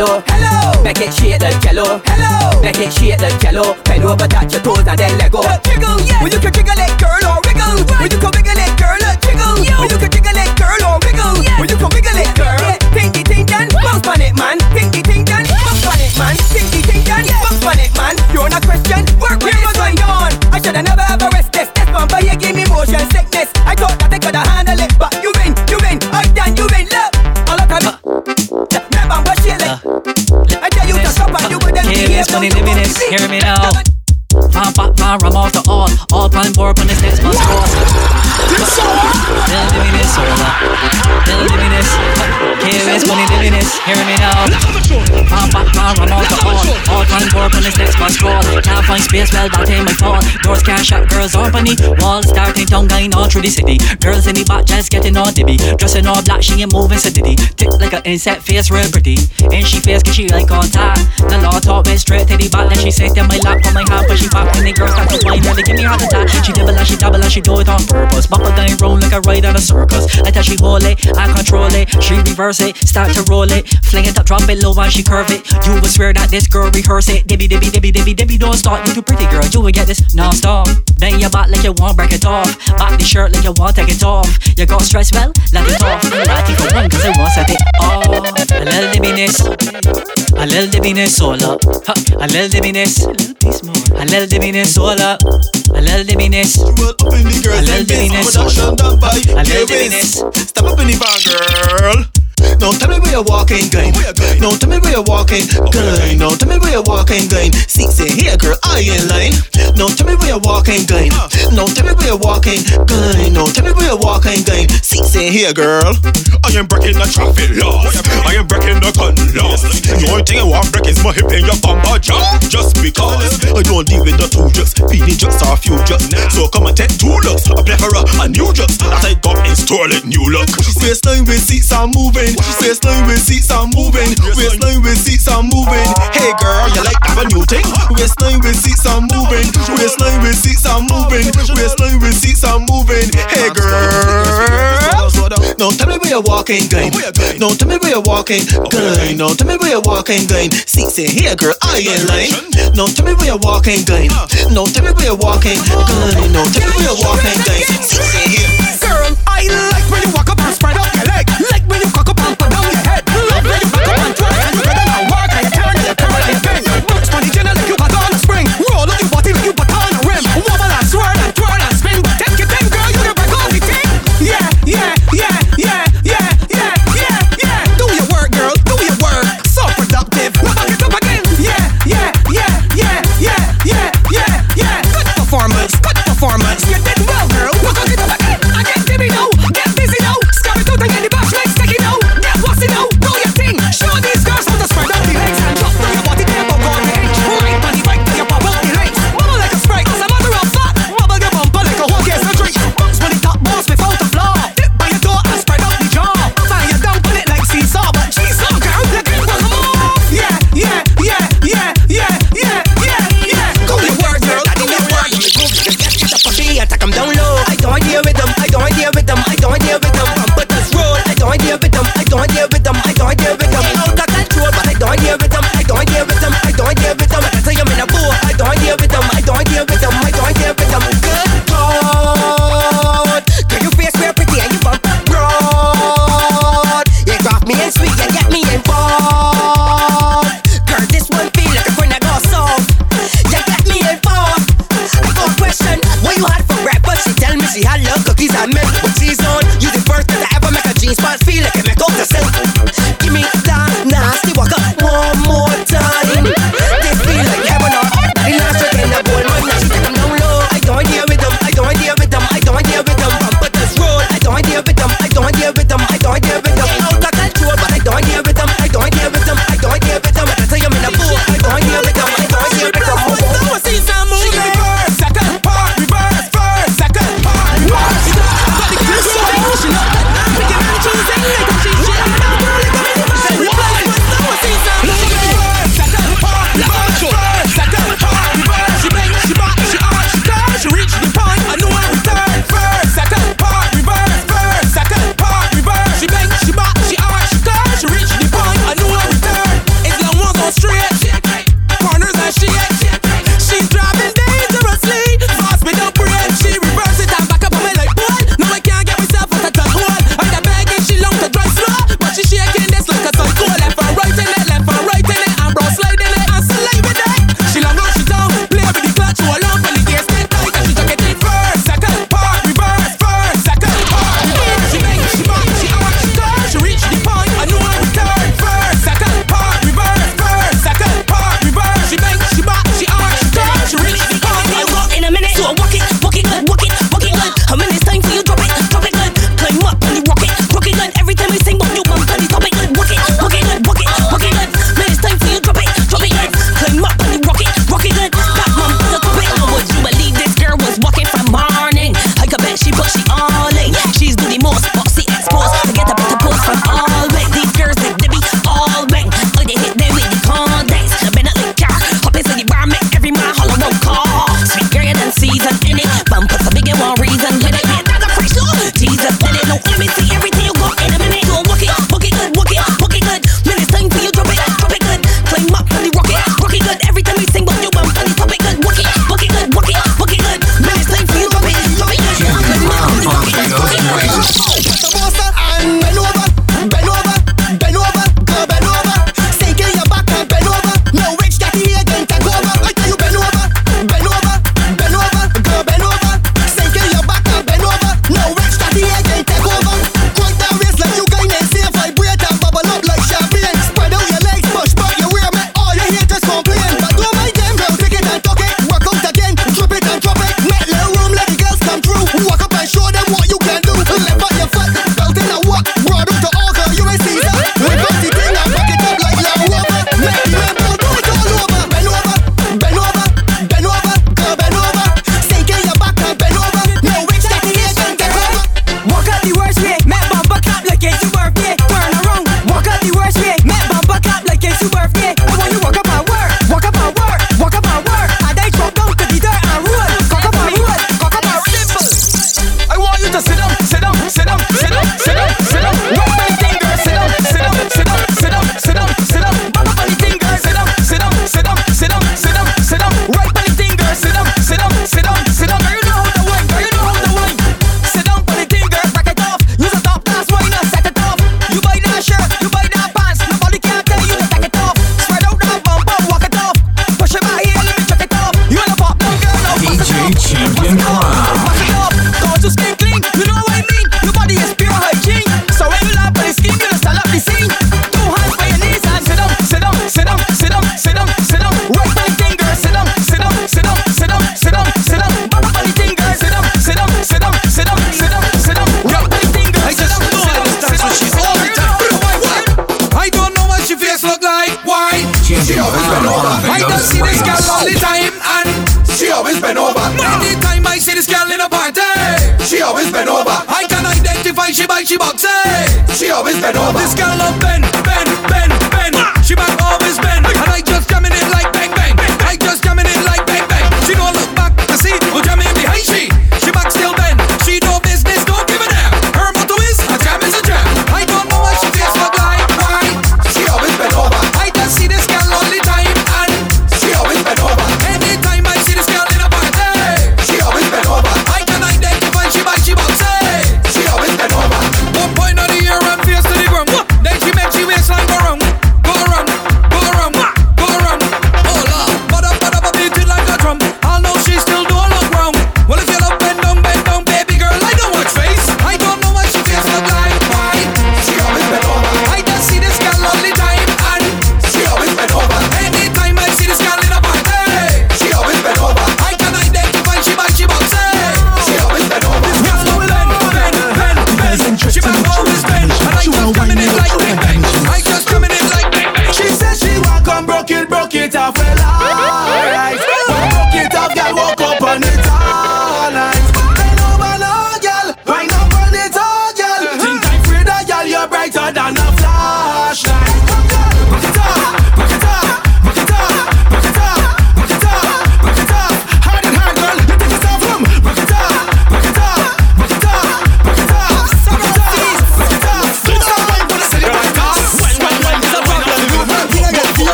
Jello. Hello. Make it shake like jello. Hello. Make it shake like jello. Bend over, touch your toes and then let go. Jiggle, yeah. When you can jiggle it, board on this this, this money living this, hear me now. Pop, pop, pop, rum off the all. All board on this next bus cross. Can't find space, well, that ain't my fault. Doors can't shut, girls up on the wall. Starting tongue going all through the city. Girls in the back just getting all dibby. Dressing all black, she ain't moving diddy. Tick like an insect face, real pretty. And she face, cause she like on top. The law talk went straight to the back. Then she sit in my lap, on my hand, but she back when the girls start to whine. Really give me heart attack. She double and she double and she do it on purpose. Bumper going round like a ride on a circus. I tell she hold it, I control it. She reverse it, start to roll it. Fling it up, drop it low and she curve it. You would swear that this girl rehearse it. Dibby, dibby, dibby, dibby, dibby, don't stop. You too pretty, girl. You will get this non-stop. Bang your back like you want, break it off. Back the shirt like you want, take it off. You got stress, well, let it off. I think for one, cause I want set it off. A little dibbiness. A little dibbiness all up. A little dibbiness. A little dibbiness all up. A little dibbiness. A little dibbiness all up. A little dibbiness. Step up in the van, girl. No, tell me where you're walking, going. No, tell me where you're walking, going. No, tell me where you're walking, going. Seats in here, girl, I in line. No, tell me where you're walking, going. No, tell me where you're walking, going. No, tell me where you're walking, going. Seats in here, girl. I am breaking the traffic laws. I am breaking the gun laws. The only thing I want break is my hip in your bumper jaw. Just because I don't deal with the two jokes, feeding jokes or few jokes. So come and take two looks, a plethora, a new jokes that I got in store like new look. Waistline with seats are moving. Waistline with seats are moving. Waistline with seats are moving. Hey girl, you like that a new thing? Waistline with seats are moving. Waistline with seats are moving. Waistline with seats are moving. Hey girl. No, tell me where you're walking, going. No, tell me where you're walking, going. No, tell me where you're walking. Seats in here, girl, I ain't lying. No, tell me where you're walking. No, tell me where you're walking, tell me where you're walking. Seats in here. Girl, I like when you walk up and spread out leg. Like when you cock up and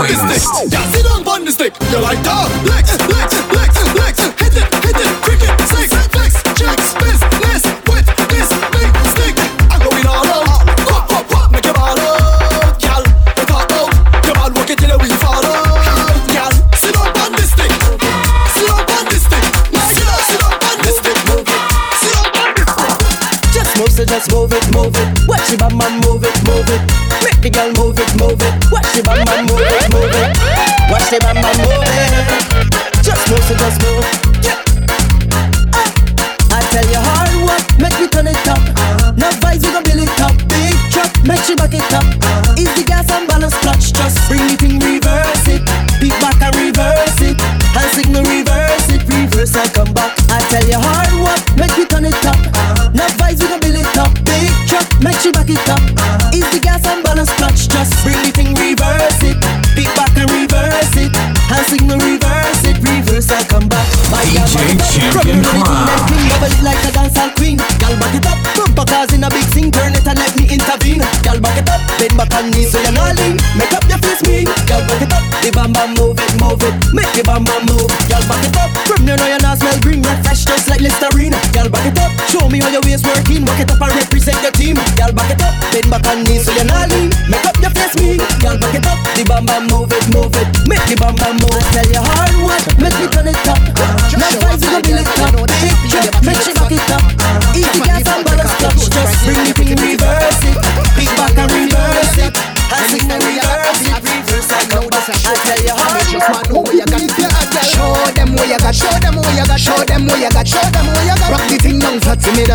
Bam bam move, girl back it up. From you like Listerine.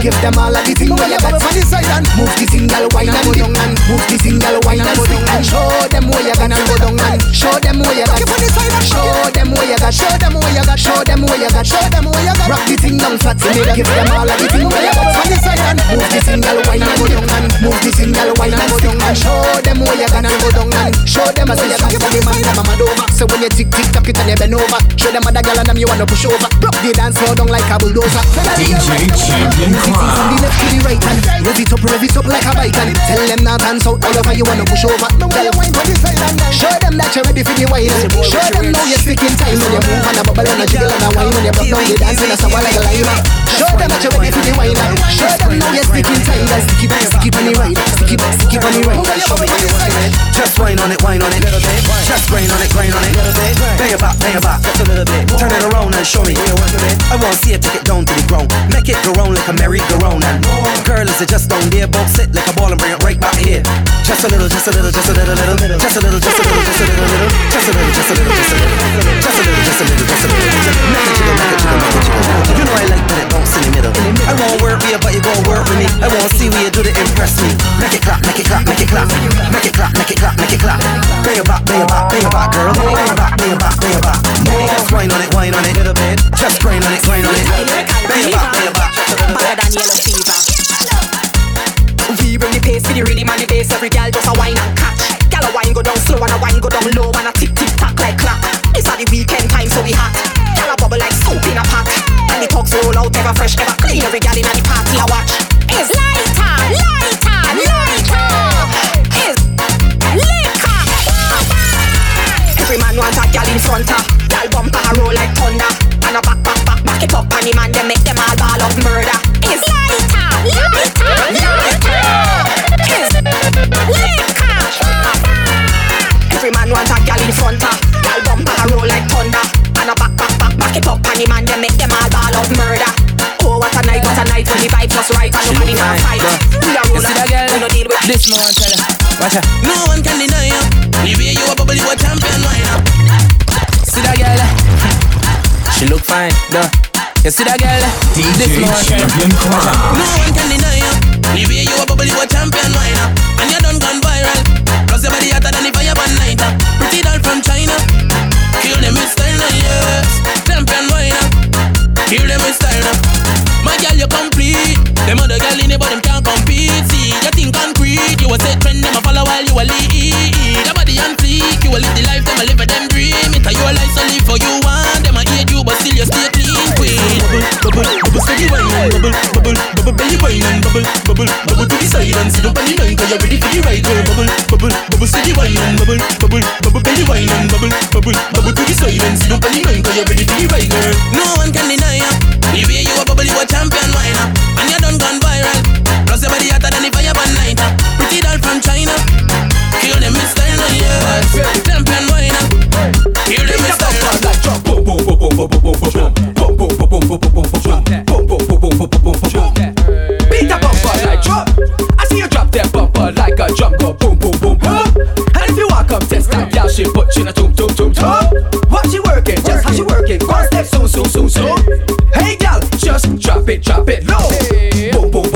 Give them all of the thing where you got. On the side and move the single wine and go down and move the single wine and go down and show them where you got and go down and show them where you got. Give side and show them where you got. Show them where you got. Show them where you got. Show them where you got. Rock the thing down flat to me. Give them all of the thing where you got. On the side and move the single wine and go down and move the single wine and go down and show them where you got and go down and show them as you got. Give the them a mad over. So when you tick tick tock it and you bend over, show them other girl and them you wanna push over. Rock the dance floor down like a bulldozer. DJ Champion From the left to the right and rev it up, rev it up like a bike and tell them not hands out all over you wanna push over. Show them that you're ready for the wine. Show them now you're sticking time. When you move and a bubble and a jiggle and a wine. When you block down the dance and a sour like a lime. Show them that you're ready for the wine. Show them now you're sticking time and stick it, stick it on the right, stick it, stick it on the right. Show me how you wine. Just wine on it, wine on it. Just grind on it, grind on it. Bang it back, bang it back. Just a little bit. Turn it around and show me. I want to see it take it down to the ground. Make it go round like a merry-go-round. And girl, is it just down there? Both sit like a ball and bring it right back here. Just a little, just a little, just a little, little. Just a little, just a little, just a little, little. Just a little, just a little, just a little. Just a little, just a little, just a little. Make it jiggle. You know I like when it bounce in the middle. I won't work with you, but you gon' work with me. I won't see where you do to impress me. Make it clap, make it clap, make it clap. Make it clap, make it clap, make it clap. Bring it back, bring it back, bring it back, girl. Bring it back, bring it back, bring it back. Just wine on it, wine on it, little bit. Just grind on it, grind on it. Bring it back, bring it back. Just a little Better than yellow fever. We bring the pace for the rhythm and the bass. Every girl just a wine and catch. Girl a wine go down slow and a wine go down low and a tick tick tock like clock. It's a the weekend time so we hot. Girl a bubble like soup in a pot. And the thugs roll out ever fresh, ever clean. Every girl in the party a watch. It's lighter, lighter, lighter. It's liquor. Every man want a girl in front of. Girl bumper roll like thunder. And a back, back, back, back it up. And the man them make them all ball of murder. It's lighter, lighter, lighter. It's liquor. Every man want a in front of. Girl bumper roll like thunder. And a back, back, back, back it up. And the man them make This no one tell her. Watch her. No one can deny you. The way you a bubble, you a champion, wine up. See that girl? She look fine, duh. You see that girl? This DJ no one tell her. Champion Watch No one can deny you. The way you a bubble, you a champion, wine up. And you done gone viral. Plus your body hotter than the fire one night. Pretty doll from China. Kill them with style, uh, yes. Champion, wine up. Kill them with style. uh. My girl, you complete. Them other girl in it, but lead. Your body on fleek. You a live the life, them a live them dream. It a your life, so live for you want. Them a hate you, but still you stay clean, queen. Bubble, bubble, steady wine and bubble, bubble, bubble, belly wine and bubble, bubble, bubble to the side and sit up on the line 'cause you're ready for the ride. Bubble, bubble, bubble, steady wine and bubble, bubble, bubble, belly wine and bubble, bubble, bubble to the side and sit up on the line 'cause you're ready for the ride, girl. No one can deny ya. The way you a bubble, you a champion winer, and you done gone viral. Plus your body hotter than the fire one night. Pretty doll from China, Hey, gal, just drop it, drop it low. Boom, boom,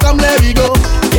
come let me go.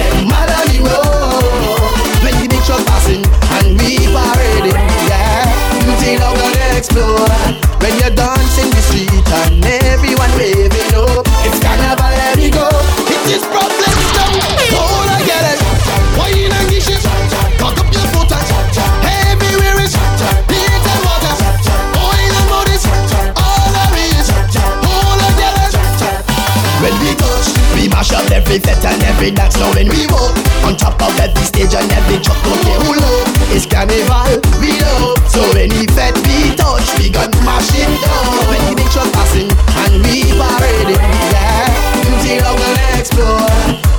every fete and every dance now when we walk On top of every stage and every truck, don't who love It's carnival, we love So any fete we touch, we gon' mash it down. When the big passing and we parade yeah. Until how gonna explore.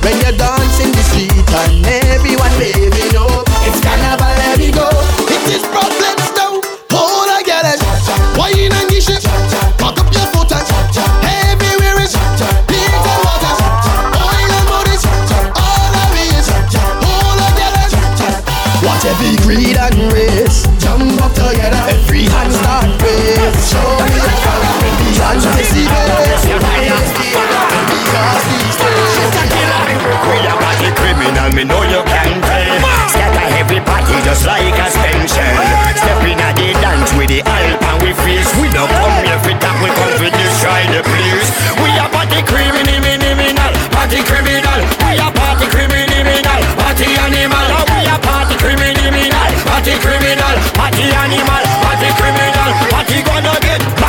When you're dancing the street and everyone waving up It's carnival, let it go, it is problem every greed and race Jump up together, every hand start praise. Show me your power, the hands I see this Because these days She's a we a body criminal, me know you can't tell Scatter every party just like a spension Step in at the dance with the help and we face We don't come here for that, we come for destroy the place. We are party criminal, criminal, body criminal. party criminal, party animal, party criminal, party gonna get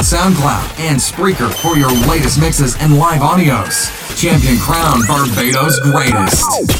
on SoundCloud and Spreaker for your latest mixes and live audios. Champion Crown, Barbados' greatest.